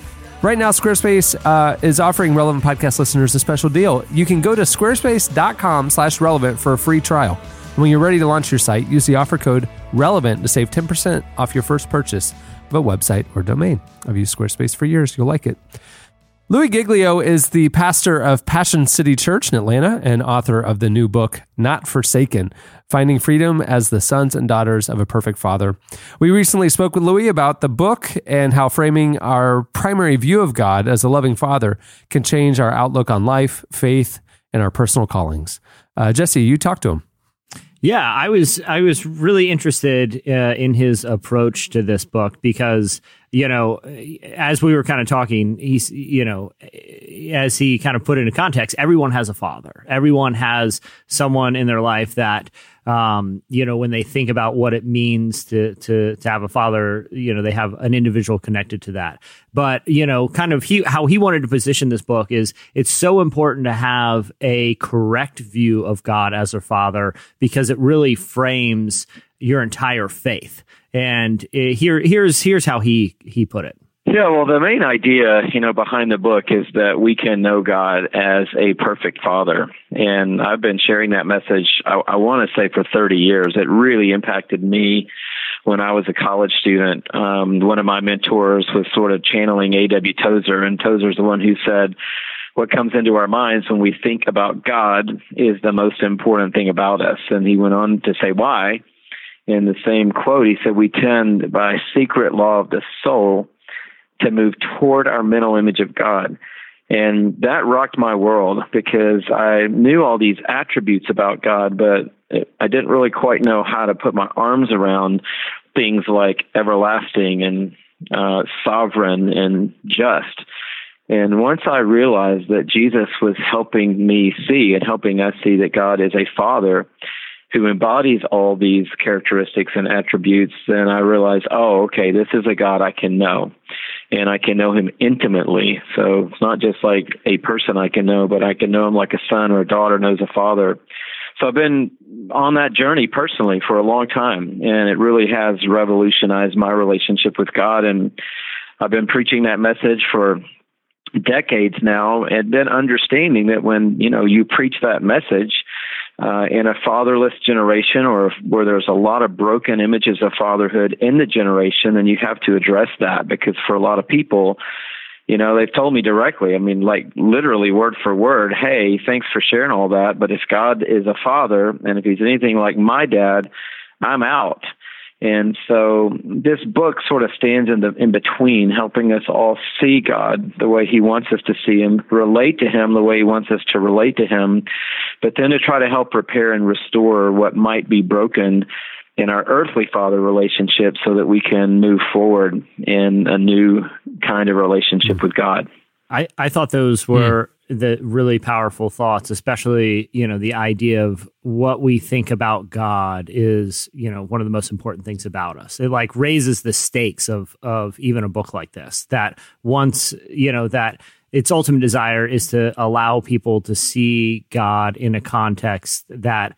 Right now, Squarespace uh, is offering relevant podcast listeners a special deal. You can go to squarespace.com slash relevant for a free trial. When you're ready to launch your site, use the offer code relevant to save 10% off your first purchase of a website or domain. I've used Squarespace for years. You'll like it. Louie Giglio is the pastor of Passion City Church in Atlanta and author of the new book, Not Forsaken Finding Freedom as the Sons and Daughters of a Perfect Father. We recently spoke with Louie about the book and how framing our primary view of God as a loving father can change our outlook on life, faith, and our personal callings. Uh, Jesse, you talked to him. Yeah, I was I was really interested uh, in his approach to this book because you know, as we were kind of talking, he's, you know, as he kind of put it into context, everyone has a father. Everyone has someone in their life that, um, you know, when they think about what it means to, to, to have a father, you know, they have an individual connected to that. But, you know, kind of he, how he wanted to position this book is it's so important to have a correct view of God as a father because it really frames your entire faith. And uh, here, here's here's how he he put it. Yeah, well, the main idea, you know, behind the book is that we can know God as a perfect Father, and I've been sharing that message. I, I want to say for 30 years. It really impacted me when I was a college student. Um, one of my mentors was sort of channeling A.W. Tozer, and Tozer's the one who said, what comes into our minds when we think about God is the most important thing about us. And he went on to say why in the same quote, he said, We tend by secret law of the soul to move toward our mental image of God. And that rocked my world because I knew all these attributes about God, but I didn't really quite know how to put my arms around things like everlasting and uh, sovereign and just. And once I realized that Jesus was helping me see and helping us see that God is a father, who embodies all these characteristics and attributes, then I realize, oh, okay, this is a God I can know. And I can know him intimately. So it's not just like a person I can know, but I can know him like a son or a daughter knows a father. So I've been on that journey personally for a long time, and it really has revolutionized my relationship with God. And I've been preaching that message for decades now and been understanding that when you know you preach that message uh, in a fatherless generation or where there's a lot of broken images of fatherhood in the generation, then you have to address that because for a lot of people, you know, they've told me directly, I mean, like literally word for word, hey, thanks for sharing all that. But if God is a father and if he's anything like my dad, I'm out. And so this book sort of stands in the in between, helping us all see God the way He wants us to see Him, relate to Him the way He wants us to relate to Him, but then to try to help repair and restore what might be broken in our earthly father relationship so that we can move forward in a new kind of relationship hmm. with God. I, I thought those were the really powerful thoughts, especially, you know, the idea of what we think about God is, you know, one of the most important things about us. It like raises the stakes of of even a book like this. That once, you know, that its ultimate desire is to allow people to see God in a context that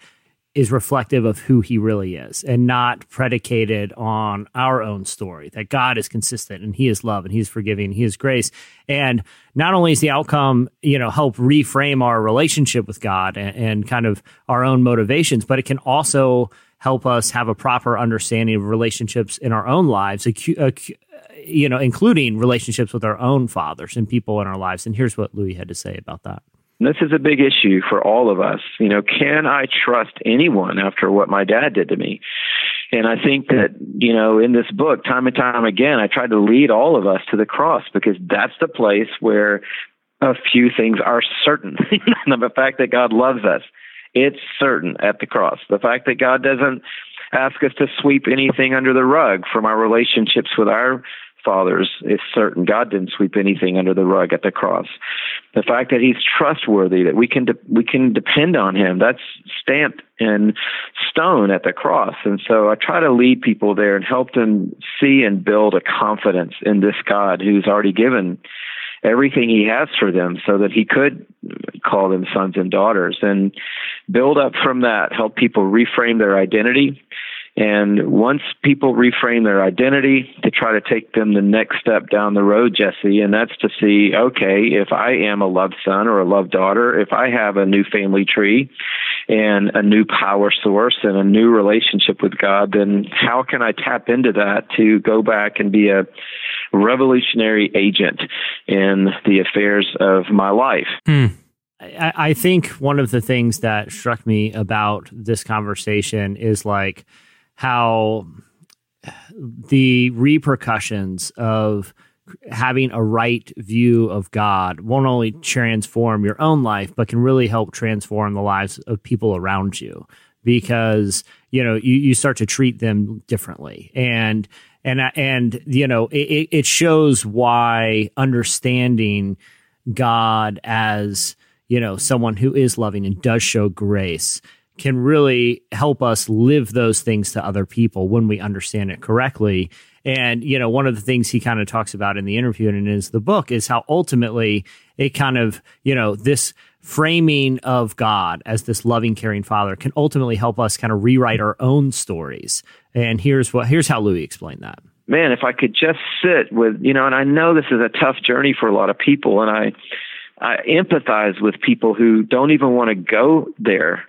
is reflective of who he really is and not predicated on our own story that God is consistent and he is love and he is forgiving and he is grace. And not only is the outcome you know help reframe our relationship with God and, and kind of our own motivations but it can also help us have a proper understanding of relationships in our own lives you know including relationships with our own fathers and people in our lives. And here's what Louie had to say about that this is a big issue for all of us. You know, can I trust anyone after what my dad did to me? And I think that, you know, in this book, time and time again, I tried to lead all of us to the cross because that's the place where a few things are certain. the fact that God loves us, it's certain at the cross. The fact that God doesn't ask us to sweep anything under the rug from our relationships with our fathers is certain. God didn't sweep anything under the rug at the cross. The fact that He's trustworthy, that we can de- we can depend on Him, that's stamped in stone at the cross. And so I try to lead people there and help them see and build a confidence in this God who's already given everything He has for them, so that He could call them sons and daughters, and build up from that, help people reframe their identity and once people reframe their identity to try to take them the next step down the road, Jesse, and that's to see, okay, if I am a loved son or a loved daughter, if I have a new family tree and a new power source and a new relationship with God, then how can I tap into that to go back and be a revolutionary agent in the affairs of my life? Hmm. I think one of the things that struck me about this conversation is like, how the repercussions of having a right view of God won't only transform your own life, but can really help transform the lives of people around you. Because you know you, you start to treat them differently. And and and you know it, it shows why understanding God as you know someone who is loving and does show grace can really help us live those things to other people when we understand it correctly. And, you know, one of the things he kind of talks about in the interview and in his the book is how ultimately it kind of, you know, this framing of God as this loving, caring father can ultimately help us kind of rewrite our own stories. And here's what here's how Louie explained that. Man, if I could just sit with, you know, and I know this is a tough journey for a lot of people, and I I empathize with people who don't even want to go there.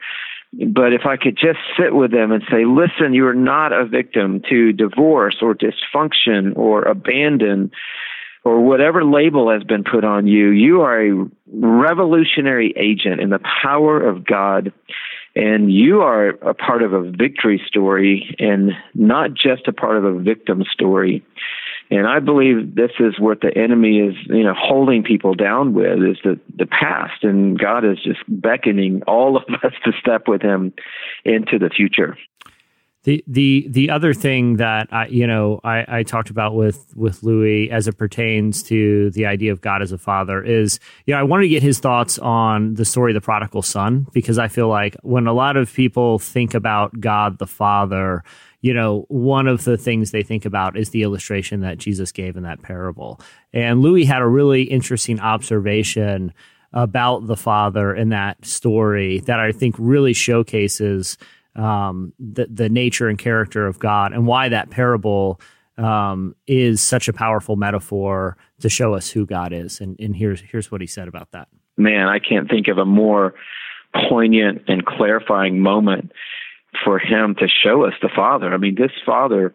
But if I could just sit with them and say, listen, you are not a victim to divorce or dysfunction or abandon or whatever label has been put on you. You are a revolutionary agent in the power of God. And you are a part of a victory story and not just a part of a victim story. And I believe this is what the enemy is, you know, holding people down with is the, the past. And God is just beckoning all of us to step with him into the future. The the the other thing that I you know I, I talked about with with Louie as it pertains to the idea of God as a father is you know I wanted to get his thoughts on the story of the prodigal son because I feel like when a lot of people think about God the Father you know, one of the things they think about is the illustration that Jesus gave in that parable. And Louie had a really interesting observation about the father in that story that I think really showcases um, the the nature and character of God and why that parable um, is such a powerful metaphor to show us who God is. And, and here's here's what he said about that. Man, I can't think of a more poignant and clarifying moment for him to show us the Father. I mean, this Father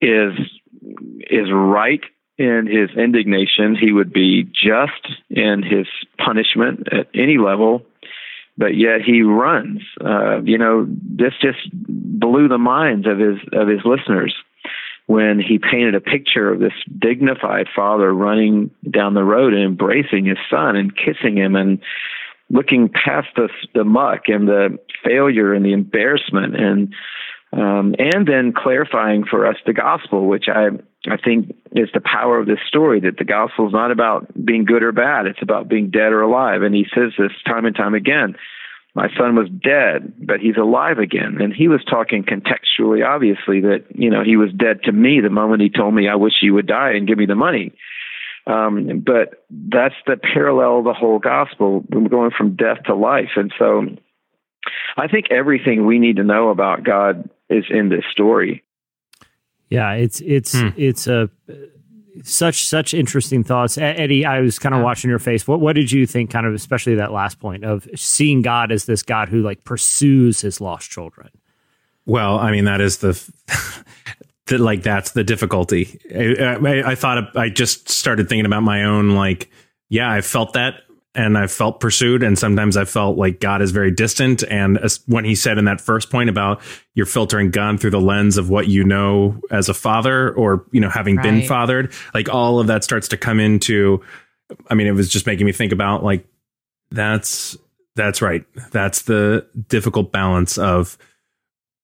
is is right in his indignation. He would be just in his punishment at any level, but yet he runs. Uh, you know, this just blew the minds of his of his listeners when he painted a picture of this dignified father running down the road and embracing his son and kissing him and looking past the the muck and the failure and the embarrassment and um, and then clarifying for us the gospel, which I I think is the power of this story that the gospel is not about being good or bad; it's about being dead or alive. And he says this time and time again. My son was dead, but he's alive again. And he was talking contextually, obviously, that you know he was dead to me the moment he told me I wish he would die and give me the money. Um, but that's the parallel of the whole gospel, We're going from death to life. And so I think everything we need to know about God is in this story. Yeah, it's it's hmm. it's a such such interesting thoughts, Eddie. I was kind of watching your face. What what did you think? Kind of especially that last point of seeing God as this God who like pursues his lost children. Well, I mean that is the that like that's the difficulty. I, I, I thought I just started thinking about my own like, yeah, I felt that and I felt pursued, and sometimes I felt like God is very distant. And when he said in that first point about you're filtering God through the lens of what you know as a father, or you know having right. been fathered, like all of that starts to come into. I mean, it was just making me think about like that's that's right. That's the difficult balance of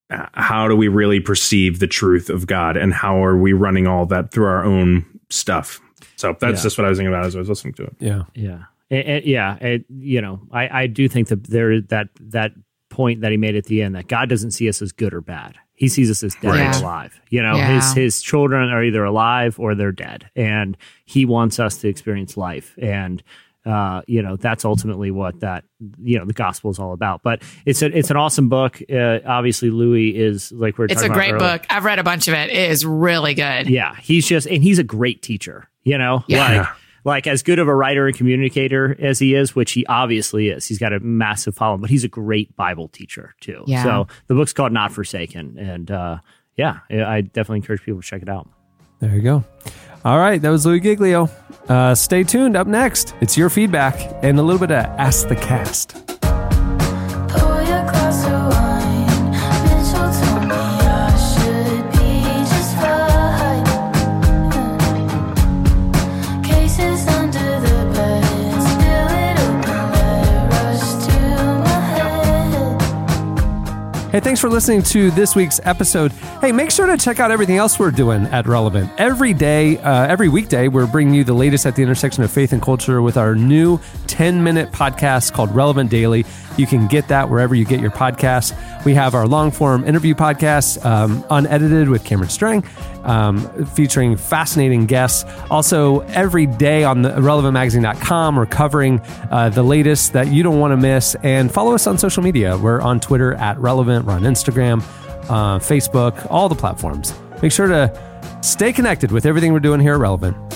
Uh, how do we really perceive the truth of God and how are we running all that through our own stuff? So that's yeah. just what I was thinking about as I was listening to it. Yeah. Yeah. yeah. It, you know, I, I do think that there that that point that he made at the end that God doesn't see us as good or bad. He sees us as dead right. or alive. You know, yeah. his his children are either alive or they're dead, and he wants us to experience life. And uh, you know that's ultimately what that you know the gospel is all about. But it's a, it's an awesome book. Uh, obviously, Louie is like we're. Talking about. It's a great book. I've read a bunch of it. It is really good. Yeah, he's just and he's a great teacher. You know, yeah. like like as good of a writer and communicator as he is, which he obviously is. He's got a massive following, but he's a great Bible teacher too. Yeah. So the book's called Not Forsaken, and uh, yeah, I definitely encourage people to check it out. There you go. All right, that was Louie Giglio. Uh, stay tuned. Up next, it's your feedback and a little bit of Ask the Cast. Hey, thanks for listening to this week's episode. Hey, make sure to check out everything else we're doing at Relevant. Every day, uh, every weekday, we're bringing you the latest at the intersection of faith and culture with our new 10 minute podcast called Relevant Daily. You can get that wherever you get your podcasts. We have our long form interview podcast, um, unedited with Cameron Strang, um, featuring fascinating guests. Also, every day on the relevantmagazine.com, we're covering uh, the latest that you don't want to miss. And follow us on social media. We're on Twitter at Relevant, we're on Instagram, uh, Facebook, all the platforms. Make sure to stay connected with everything we're doing here at Relevant.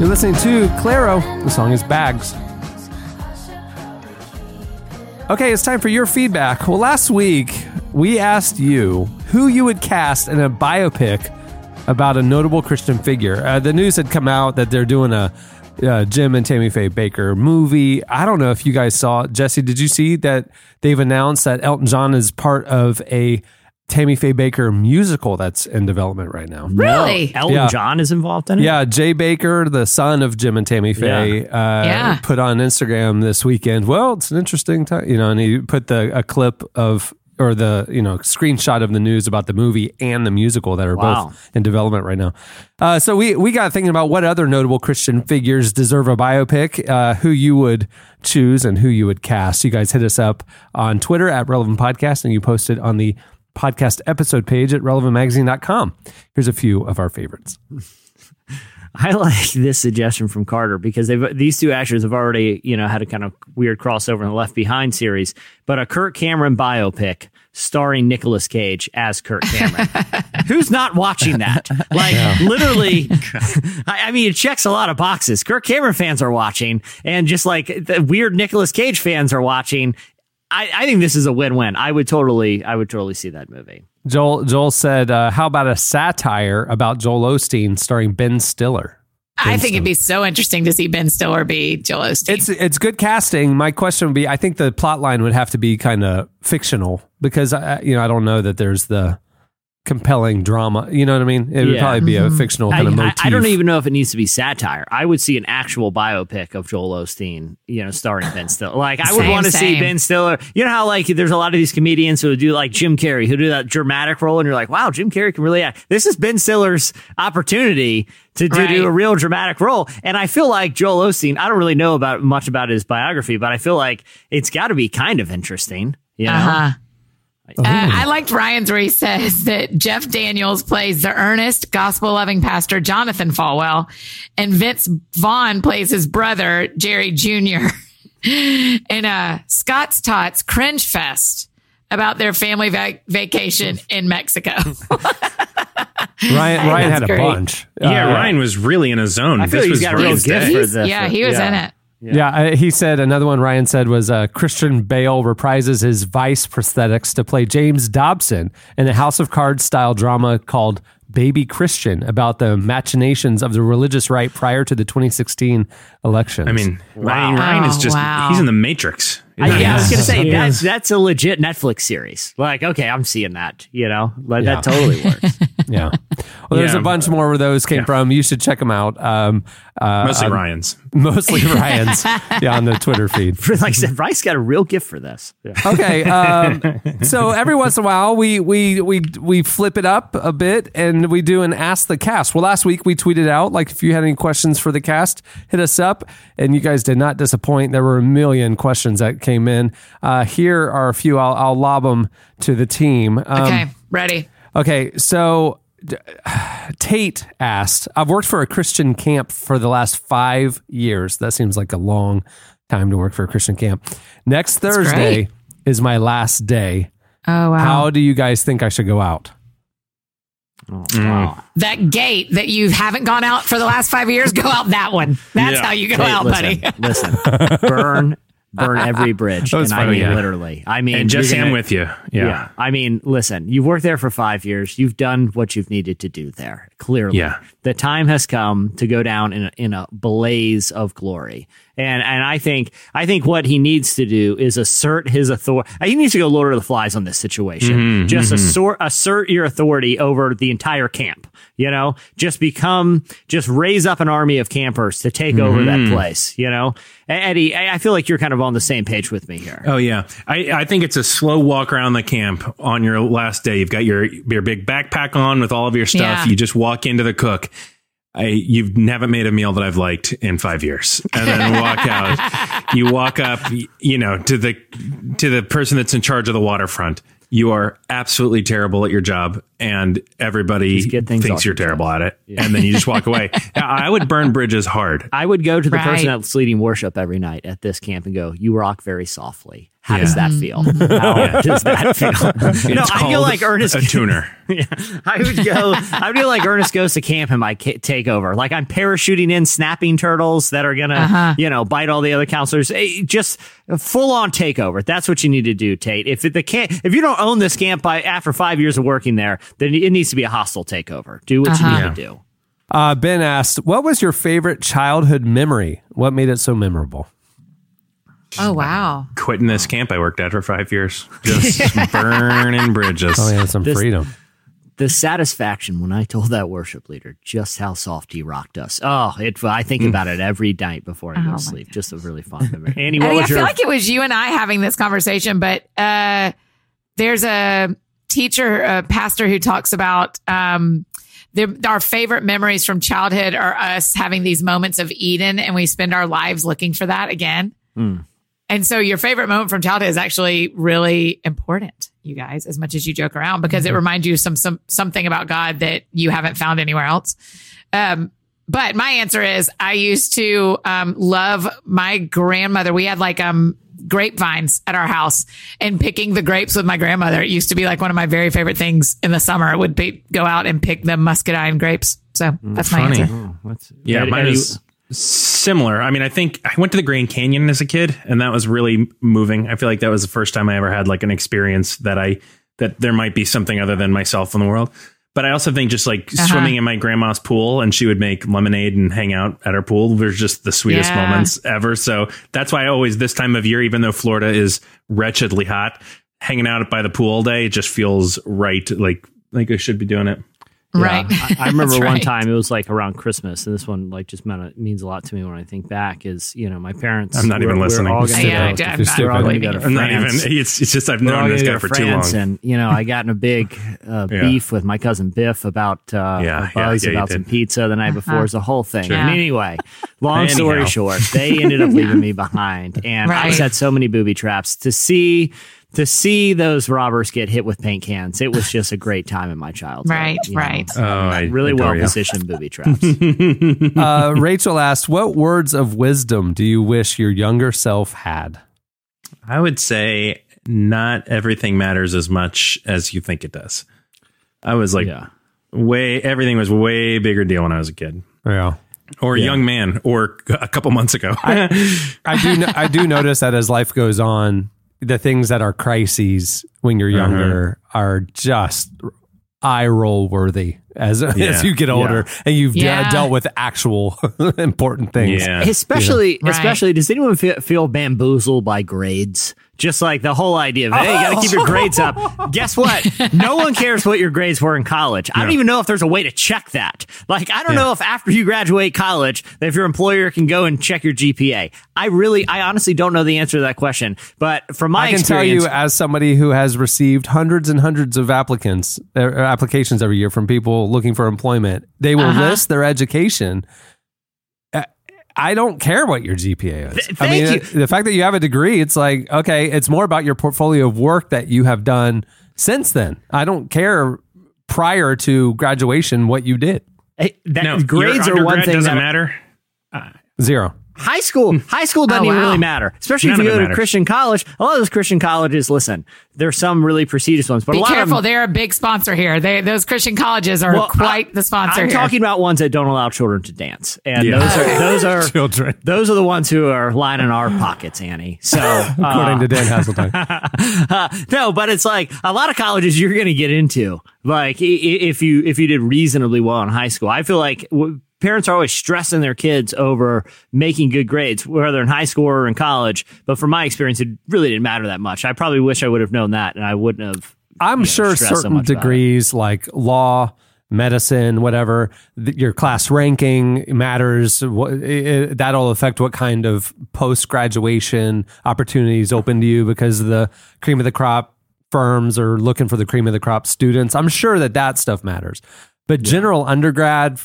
You're listening to Clairo. The song is Bags. Okay, it's time for your feedback. Well, last week we asked you who you would cast in a biopic about a notable Christian figure. Uh, the news had come out that they're doing a uh, Jim and Tammy Faye Bakker movie. I don't know if you guys saw it. Jesse, did you see that they've announced that Elton John is part of a Tammy Faye Bakker musical that's in development right now? Really? Elton Yeah. John is involved in it. Yeah, Jay Bakker, the son of Jim and Tammy Faye, uh, Yeah. put on Instagram this weekend. Well, it's an interesting time, you know, and he put the a clip of or the you know screenshot of the news about the movie and the musical that are Wow. both in development right now. Uh, so we we got thinking about what other notable Christian figures deserve a biopic, uh, who you would choose and who you would cast. You guys hit us up on Twitter at Relevant Podcast, and you posted on the podcast episode page at relevantmagazine.com. Here's a few of our favorites. I like this suggestion from Carter because they've these two actors have already, you know, had a kind of weird crossover in the Left Behind series, but a Kirk Cameron biopic starring Nicolas Cage as Kirk Cameron. Who's not watching that? Like literally, I, I mean, it checks a lot of boxes. Kirk Cameron fans are watching, and just like the weird Nicolas Cage fans are watching. I, I think this is a win-win. I would totally, I would totally see that movie. Joel Joel said, uh, "How about a satire about Joel Osteen starring Ben Stiller?" I think it'd be so interesting to see Ben Stiller be Joel Osteen. It's it's good casting. My question would be, I think the plot line would have to be kind of fictional because I, you know I don't know that there's the compelling drama. You know what I mean? It would Yeah. probably be a fictional I, kind of I- motif. I don't even know if it needs to be satire. I would see an actual biopic of Joel Osteen, you know, starring Ben Stiller. Like I would Same, want to see same. Ben Stiller. You know how like there's a lot of these comedians who do like Jim Carrey, who do that dramatic role, and you're like, wow, Jim Carrey can really act. This is Ben Stiller's opportunity to, to Right. do a real dramatic role. And I feel like Joel Osteen. I don't really know about much about his biography, but I feel like it's got to be kind of interesting. You know. Uh-huh. Uh, I liked Ryan's where he says that Jeff Daniels plays the earnest, gospel loving pastor Jonathan Falwell, and Vince Vaughn plays his brother Jerry Jr. in a Scott's Tots Cringe Fest about their family vac- vacation in Mexico. Ryan Ryan had a great. bunch. Yeah, Uh, Ryan was really in his zone. I feel this he's was got real Ryan's gift for He's- the- yeah, he was yeah. in it. Yeah, uh, he said another one. Ryan said was uh, Christian Bale reprises his Vice prosthetics to play James Dobson in a House of Cards style drama called Baby Christian about the machinations of the religious right prior to the 2016 elections. I mean, Ryan, Ryan is just, wow. he's in the Matrix. I, yeah, I was gonna say that's that's a legit Netflix series. Like, okay, I'm seeing that. You know, like Yeah. that totally works. yeah. Well, there's Yeah. a bunch more where those came from. You should check them out. Um, uh, Mostly um, Ryan's. Mostly Ryan's. yeah, on the Twitter feed. like I said, Bryce got a real gift for this. Yeah. Okay. Um, so every once in a while, we we we we flip it up a bit and we do an ask the cast. Well, last week we tweeted out like if you had any questions for the cast, hit us up, and you guys did not disappoint. There were a million questions that came in. Uh, here are a few. I'll, I'll lob them to the team. Um, Okay, ready. Okay, so Tate asked, I've worked for a Christian camp for the last five years. That seems like a long time to work for a Christian camp. Next Thursday great. is my last day. Oh wow. How do you guys think I should go out? Mm. Wow. that gate that you haven't gone out for the last five years, go out that one. That's Yeah. how you go Hey, out, listen, buddy. listen, burn, burn every bridge. And I mean yeah. literally. I mean, And Jesse, you're I'm with you. Yeah. I mean, listen, you've worked there for five years. You've done what you've needed to do there. Clearly, Yeah. the time has come to go down in a, in a blaze of glory. And and I think I think what he needs to do is assert his authority. He needs to go Lord of the Flies on this situation. Mm-hmm, just assert assert your authority over the entire camp. You know, just become just raise up an army of campers to take over that Mm-hmm. place. You know, Eddie, I I feel like you're kind of on the same page with me here. Oh yeah, I, I think it's a slow walk around the camp on your last day. You've got your your big backpack on with all of your stuff. Yeah. You just walk into the cook. I you haven't made a meal that I've liked in five years, and then walk out. You walk up, you know, to the to the person that's in charge of the waterfront. You are absolutely terrible at your job, and everybody Just get things thinks you're your terrible at it. And then you just walk away. I would burn bridges hard. I would go to the person that's leading worship every night at this camp and go, "You rock very softly." How does that feel? How does that feel? no, I feel like Ernest. a tuner. yeah, I would go. I feel like Ernest goes to camp and my take over. Like I'm parachuting in snapping turtles that are gonna, Uh-huh. you know, bite all the other counselors. Eh, Just full on takeover. That's what you need to do, Tate. If it, the camp, if you don't own this camp by after five years of working there, then it needs to be a hostile takeover. Do what you Uh-huh. need to do. Uh, ben asked, "What was your favorite childhood memory? What made it so memorable?" Oh wow. quitting this camp I worked at for five years. Just burning bridges. Oh yeah, some This- freedom. the satisfaction when I told that worship leader just how soft he rocked us. Oh, it, I think about it every night before I go Oh, to sleep. Just a really fun memory. Annie, what Eddie, I was feel your? like it was you and I having this conversation, but uh, there's a teacher, a pastor who talks about um, the, our favorite memories from childhood are us having these moments of Eden, and we spend our lives looking for that again. And so, your favorite moment from childhood is actually really important, you guys, as much as you joke around, because it reminds you some some something about God that you haven't found anywhere else. Um, but my answer is I used to um, love my grandmother. We had like um grapevines at our house and picking the grapes with my grandmother. It used to be like one of my very favorite things in the summer. It would be go out and pick the muscadine grapes. So that's my funny. answer. What's, Yeah, Eddie- mine is similar. I mean, I think I went to the Grand Canyon as a kid, and that was really moving. I feel like that was the first time I ever had like an experience that I that there might be something other than myself in the world. But I also think just like Uh-huh. swimming in my grandma's pool, and she would make lemonade and hang out at her pool. Were just the sweetest Yeah. moments ever. So that's why I always this time of year, even though Florida is wretchedly hot, hanging out by the pool all day just feels right. Like like I should be doing it. Right. I, I remember one right. time it was like around Christmas, and this one like just meant, means a lot to me when I think back. Is you know my parents. I'm not even we're- we're listening. all gonna Yeah, go- I, I'm You're not all gonna go to I'm not even. France. It's, it's just I've known this guy for to too long. And you know, I got in a big uh, Yeah. beef with my cousin Biff about uh, Yeah, a buzz yeah, yeah, about some pizza the night before. It's a whole thing. Sure. Yeah. anyway, long Anyhow. story short, they ended up leaving me behind, and I Right. set so many booby traps to see. To see those robbers get hit with paint cans, it was just a great time in my childhood. Right, you know. right. Oh, I Really well you. positioned booby traps. Uh, Rachel asked, "What words of wisdom do you wish your younger self had?" I would say not everything matters as much as you think it does. I was like yeah. way everything was way bigger deal when I was a kid Yeah. or a young man or a couple months ago. I do. I do notice that as life goes on, the things that are crises when you're mm-hmm. younger are just eye roll worthy as as you get older and you've de- dealt with actual important things. yeah. Especially, Right. especially, does anyone feel, feel bamboozled by grades? Just like the whole idea of, hey, you got to keep your grades up. Guess what? No one cares what your grades were in college. I don't even know if there's a way to check that. Like, I don't know if after you graduate college, if your employer can go and check your GPA. I really, I honestly don't know the answer to that question. But from my I can tell experience, you, as somebody who has received hundreds and hundreds of applicants uh, applications every year from people looking for employment, they will Uh-huh. list their education. Uh, I don't care what your GPA is. Th- I mean, thank uh, the fact that you have a degree, it's like okay, it's more about your portfolio of work that you have done since then. I don't care prior to graduation what you did. Hey, that, no, grades your are one thing doesn't that matter. Zero. High school, high school doesn't Oh, even really matter, especially None if you of it go to matters. Christian college. A lot of those Christian colleges, listen, there's some really prestigious ones, but Be a lot careful. of them, They're a big sponsor here. They, those Christian colleges are Well, quite I- the sponsor I'm here. talking about ones that don't allow children to dance, and Yeah. those are those are Children. Those are the ones who are lining our pockets, Annie. So, According uh, to Dan Haseltine. no, but it's like a lot of colleges you're going to get into. Like i- i- if you if you did reasonably well in high school, I feel like w- parents are always stressing their kids over making good grades, whether in high school or in college. But from my experience, it really didn't matter that much. I probably wish I would have known that, and I wouldn't have. I'm you know, sure so certain it. degrees like law, medicine, whatever, th- your class ranking matters. What, it, that'll affect what kind of post graduation opportunities open to you because the cream of the crop firms are looking for the cream of the crop students. I'm sure that that stuff matters. But general undergrad,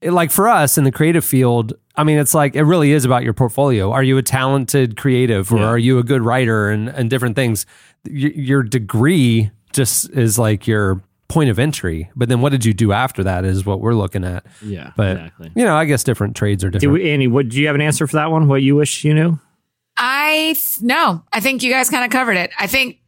it- like for us in the creative field, I mean, it's like it really is about your portfolio. Are you a talented creative or are you a good writer and, and different things? Y- your degree just is like your point of entry. But then what did you do after that is what we're looking at. Yeah, But, exactly. you know, I guess different trades are Did different. we, Annie, what, do you have an answer for that one? What you wish you knew? I no, I think you guys kind of covered it. I think,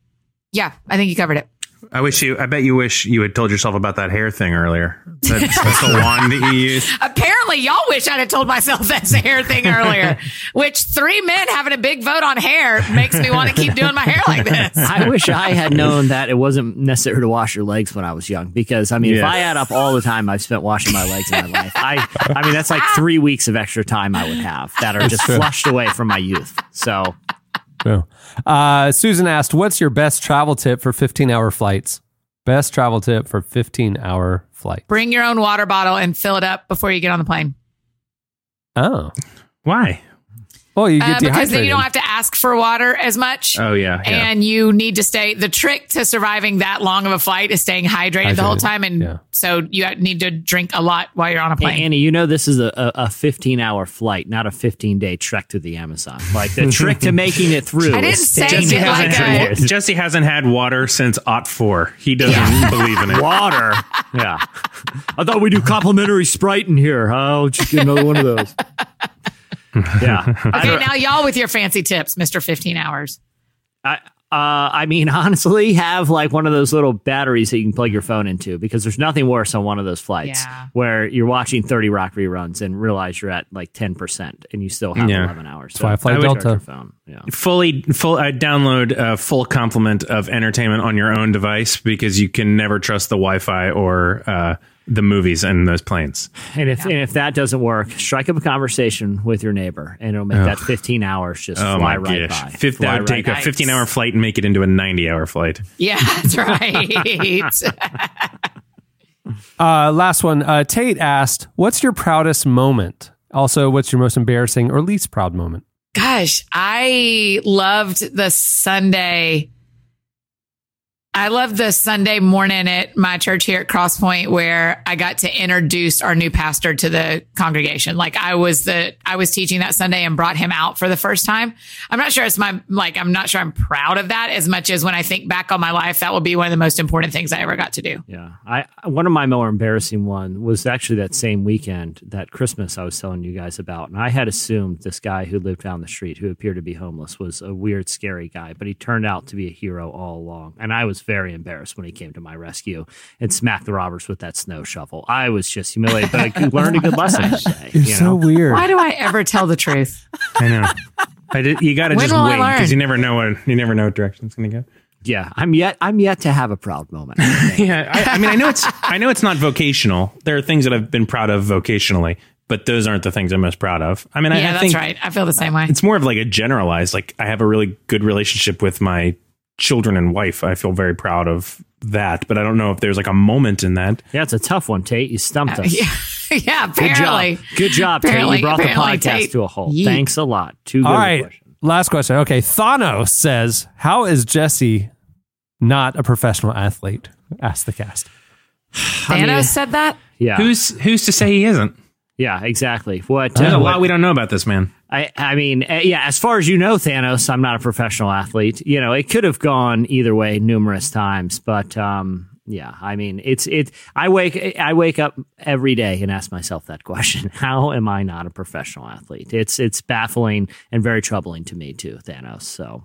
yeah, I think you covered it. I wish you. I bet you wish you had told yourself about that hair thing earlier. That's, that's the wand that you use. Apparently, y'all wish I'd have told myself that's a hair thing earlier. which three men having a big vote on hair makes me want to keep doing my hair like this. I wish I had known that it wasn't necessary to wash your legs when I was young. Because I mean, if I add up all the time I've spent washing my legs in my life, I I mean that's like three weeks of extra time I would have that are just flushed away from my youth. So No. Uh, Susan asked, "What's your best travel tip for 15 hour flights?" Best travel tip for 15 hour flight. Bring your own water bottle and fill it up before you get on the plane. Oh, Why? Well, you Uh, get because then you don't have to ask for water as much. Oh yeah. yeah. And you need to stay. The trick to surviving that long of a flight is staying hydrated, the whole time, and yeah. so you need to drink a lot while you're on a plane. Annie, you know this is a, a, a 15 hour flight, not a 15 day trek through the Amazon. Like the trick to making it through. I didn't say staying it Jesse like hasn't, a- Jesse hasn't had water since Ot four. He doesn't believe in it. water. Yeah. I thought we do complimentary Sprite in here. I'll just get another one of those. Yeah. Okay, now y'all with your fancy tips, Mister Fifteen Hours. I, uh, I mean, honestly, have like one of those little batteries that you can plug your phone into because there's nothing worse on one of those flights Yeah. where you're watching 30 Rock reruns and realize you're at like 10% and you still have Yeah. 11 hours. why I fly would Delta. your phone. Yeah. Fully, full. I download a full complement of entertainment on your own device because you can never trust the Wi-Fi or uh, the movies and those planes. And if, and if that doesn't work, strike up a conversation with your neighbor and it'll make that 15 hours just Oh fly right gosh! by. Fifth, Fly that would take right a 15 hour flight and make it into a 90 hour flight. Yeah, that's right. Uh, last one. Uh, Tate asked, "What's your proudest moment?" Also, what's your most embarrassing or least proud moment? Gosh, I loved the Sunday. I love the Sunday morning at my church here at Crosspoint where I got to introduce our new pastor to the congregation. Like I was the, I was teaching that Sunday and brought him out for the first time. I'm not sure it's my, like, I'm not sure I'm proud of that as much as when I think back on my life, that will be one of the most important things I ever got to do. Yeah, I one of my more embarrassing one was actually that same weekend, that Christmas I was telling you guys about, and I had assumed this guy who lived down the street, who appeared to be homeless, was a weird, scary guy, but he turned out to be a hero all along, and I was very embarrassed when he came to my rescue and smacked the robbers with that snow shovel. I was just humiliated, but I learned a good lesson that day. You're you so weird. Why do I ever tell the truth? I know. I did, you got to just wait because you never know what you never know what direction it's going to go. Yeah, I'm yet I'm yet to have a proud moment. Yeah, I, I mean, I know it's I know it's not vocational. There are things that I've been proud of vocationally, but those aren't the things I'm most proud of. I mean, I, yeah, I that's think right. I feel the same way. it's more of like a generalized. Like I have a really good relationship with my children and wife. I feel very proud of that, but I don't know if there's like a moment in that. yeah, it's a tough one, Tate. You stumped uh, us. Yeah, yeah Good apparently. job. Good job, Tate. Apparently- You brought the apparently podcast Tate- to a halt. Yeet. Thanks a lot. Two good All right. questions. Last question. Okay. Thanos says, How is Jesse not a professional athlete? Ask the cast. Thanos mean- said that? Yeah. Who's who's to say he isn't? Yeah, exactly. What? There's uh, a what- lot we don't know about this man. I, I mean, uh, yeah. As far as you know, Thanos, I'm not a professional athlete. You know, it could have gone either way numerous times, but um, Yeah, I mean, it's it. I wake I wake up every day and ask myself that question: How am I not a professional athlete? It's it's baffling and very troubling to me too, Thanos. So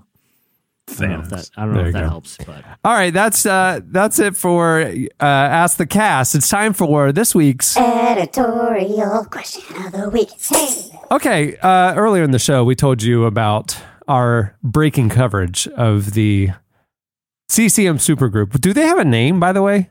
I don't know if that, I don't know if that go. helps, but All right, that's uh, that's it for uh, Ask the Cast. It's time for this week's. Editorial question of the week. Hey. Okay, uh, earlier in the show, we told you about our breaking coverage of the CCM Supergroup. Do they have a name, by the way?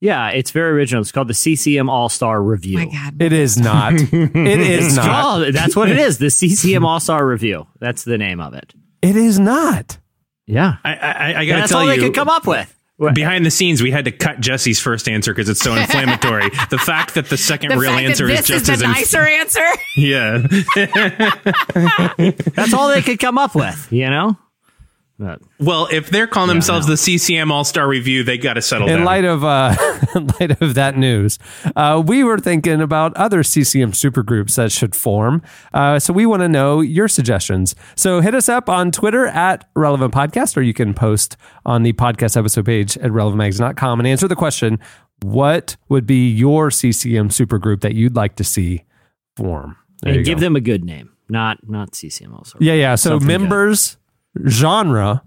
yeah, it's very original. It's called the CCM All Star Review. my God. It is not. it is It's not. called- that's what it is. The CCM All Star Review. That's the name of it. It is not. Yeah, I, I, I gotta that's tell all you, they could come up with. behind the scenes, we had to cut Jesse's first answer because it's so inflammatory. the fact that the second The real answer is just is as the inf- nicer answer. yeah. That's all they could come up with. You know. But- Well, if they're calling themselves the CCM All Star Review, they got to settle In down. light of uh, in light of that news, uh, we were thinking about other CCM supergroups that should form. Uh, so we want to know your suggestions. So hit us up on Twitter at Relevant Podcast, or you can post on the podcast episode page at relevantmagazine.com and answer the question: What would be your CCM supergroup that you'd like to see form? There and give go. them a good name, not not CCM All Star. yeah, yeah. So Something good. Members, genre,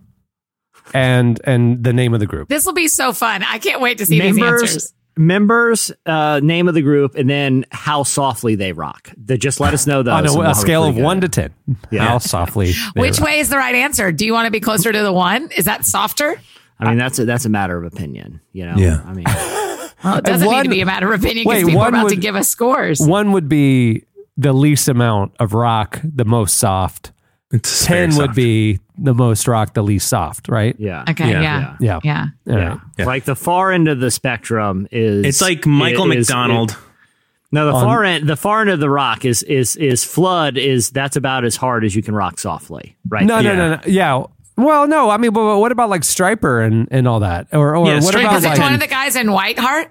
and and the name of the group. This will be so fun. I can't wait to see these members answers. members uh name of the group and then how softly they rock they just let us know those On a, a scale of good- one to ten, Yeah. how softly? Which rock. way is the right answer? Do you want to be closer to the one? Is that softer? i mean that's a that's a matter of opinion you know Yeah. i mean Well, it doesn't one- need to be a matter of opinion because Wait, people are one about to give us scores. One would be the least amount of rock, the most soft. It's Ten very would soft. be the most rock, the least soft. Right? yeah Okay, Yeah. yeah. Yeah. Yeah. All yeah. right. Yeah. like the far end of the spectrum is It's like Michael is- McDonald. no the On- far end the far end of the rock is is is flood is that's about as hard as you can rock softly right No, no, Yeah. no, no. Yeah. Well, no. I mean, but but what about like Stryper and, and all that, or or Yeah, what Stryper about Was it like one of the guys in Whiteheart?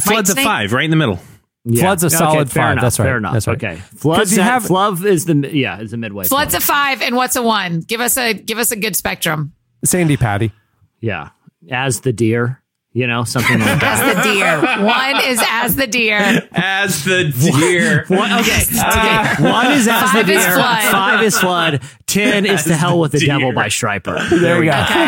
Flood's a five, right in the middle. Yeah. Flood's a Okay, solid fair five. enough, That's right. Fair enough. That's right. Okay. Flood's you have- Flub is the yeah is the midway. Flood's point. a five, and what's a one? Give us a give us a good spectrum. Sandi Patty? yeah as the deer. You know something like that. As the deer. One is as the deer. As the deer. One, okay, okay. Ah. One is as Five the is deer. flood. Five is flood. Ten is to hell with the devil by Stryper. There we go. Okay.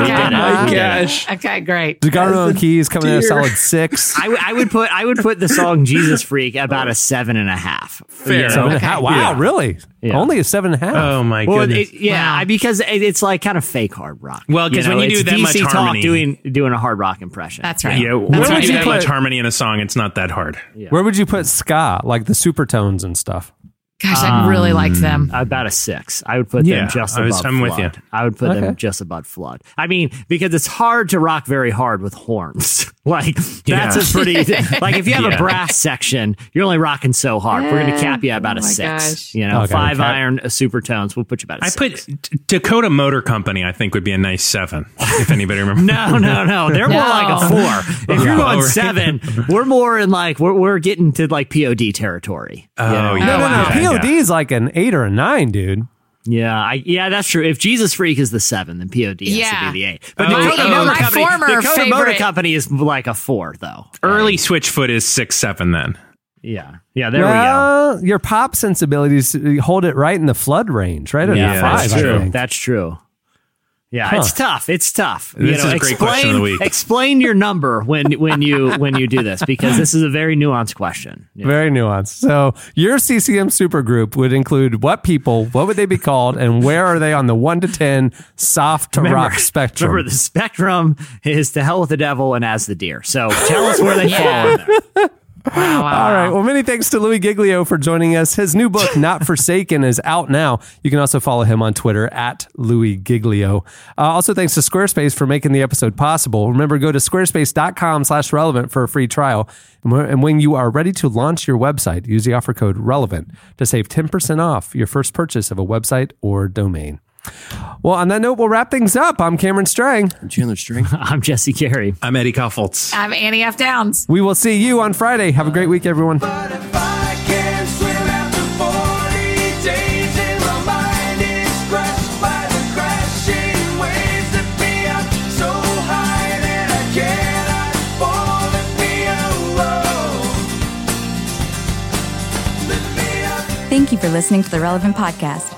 We did it. my We gosh. Okay, great. Garno and Keys coming in a solid six. I, w- I would put I would put the song Jesus Freak about a seven and a half. Fair. Seven and Okay. Wow, Yeah. really? Yeah. Only a seven and a half. Oh my Well, goodness. it, yeah, Wow. Because it, it's like kind of fake hard rock. Well, 'cause when you do that much DC Talk doing doing a hard rock impression. That's right. yeah, when That's you right. do that put- much harmony in a song, it's not that hard. Where would you put ska, like the supertones and stuff? Gosh, I really liked um, them. Uh, about a six. I would put Yeah, them just I above was- I'm with you. I would put Okay. them just above flood. I mean, because it's hard to rock very hard with horns. like that's Yeah. a pretty like if you have a brass section, you're only rocking so hard. We're gonna cap you about Oh a my six. gosh. You know, Okay, five cap- iron uh, supertones. We'll put you about a I six. put Dakota Motor Company. I think would be a nice seven if anybody remembers. No, no, no. They're more No. like a four. If you're Oh, going right. seven, we're more in like we're we're getting to like POD territory. Oh, you know? yeah. No, no, no. wow. POD is like an eight or a nine, dude. Yeah, I, yeah, that's true. If Jesus Freak is the seven, then POD has Yeah. to be the eight. But Oh, Dakota oh, Motor my Company, former Dakota Motor Company is like a four, though. Early Switchfoot is six seven. Then Yeah, yeah. There we go. your pop sensibilities uh, hold it right in the flood range, right? At Yeah, five, that's true. That's true. Yeah, Huh. it's tough. It's tough. This is a great question of the week. Explain your number when when you when you do this because this is a very nuanced question. Yeah. Very nuanced. So your CCM supergroup would include what people, what would they be called, and where are they on the one to ten soft to rock spectrum? Remember, the spectrum is to hell with the devil and as the deer. So tell us where they fall in there. Wow, wow, All right. Well, many thanks to Louie Giglio for joining us. His new book, Not Forsaken, is out now. You can also follow him on Twitter at Louie Giglio. Uh, also, thanks to Squarespace for making the episode possible. Remember, go to squarespace.com slash relevant for a free trial. And when you are ready to launch your website, use the offer code relevant to save 10% off your first purchase of a website or domain. Well, on that note, we'll wrap things up. I'm Cameron Strang. I'm Chandler Strang. I'm Jesse Carey. I'm Eddie Kaufholz. I'm Annie F. Downs. We will see you on Friday. Have a great week, everyone. Thank you for listening to the Relevant Podcast.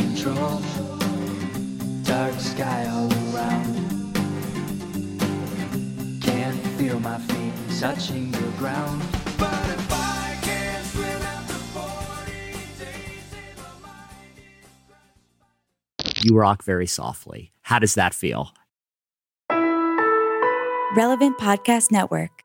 control. Dark sky all around. Can't feel my feet touching the ground. But if I can't swim after 40 days in my mind. You rock very softly. How does that feel? Relevant Podcast Network.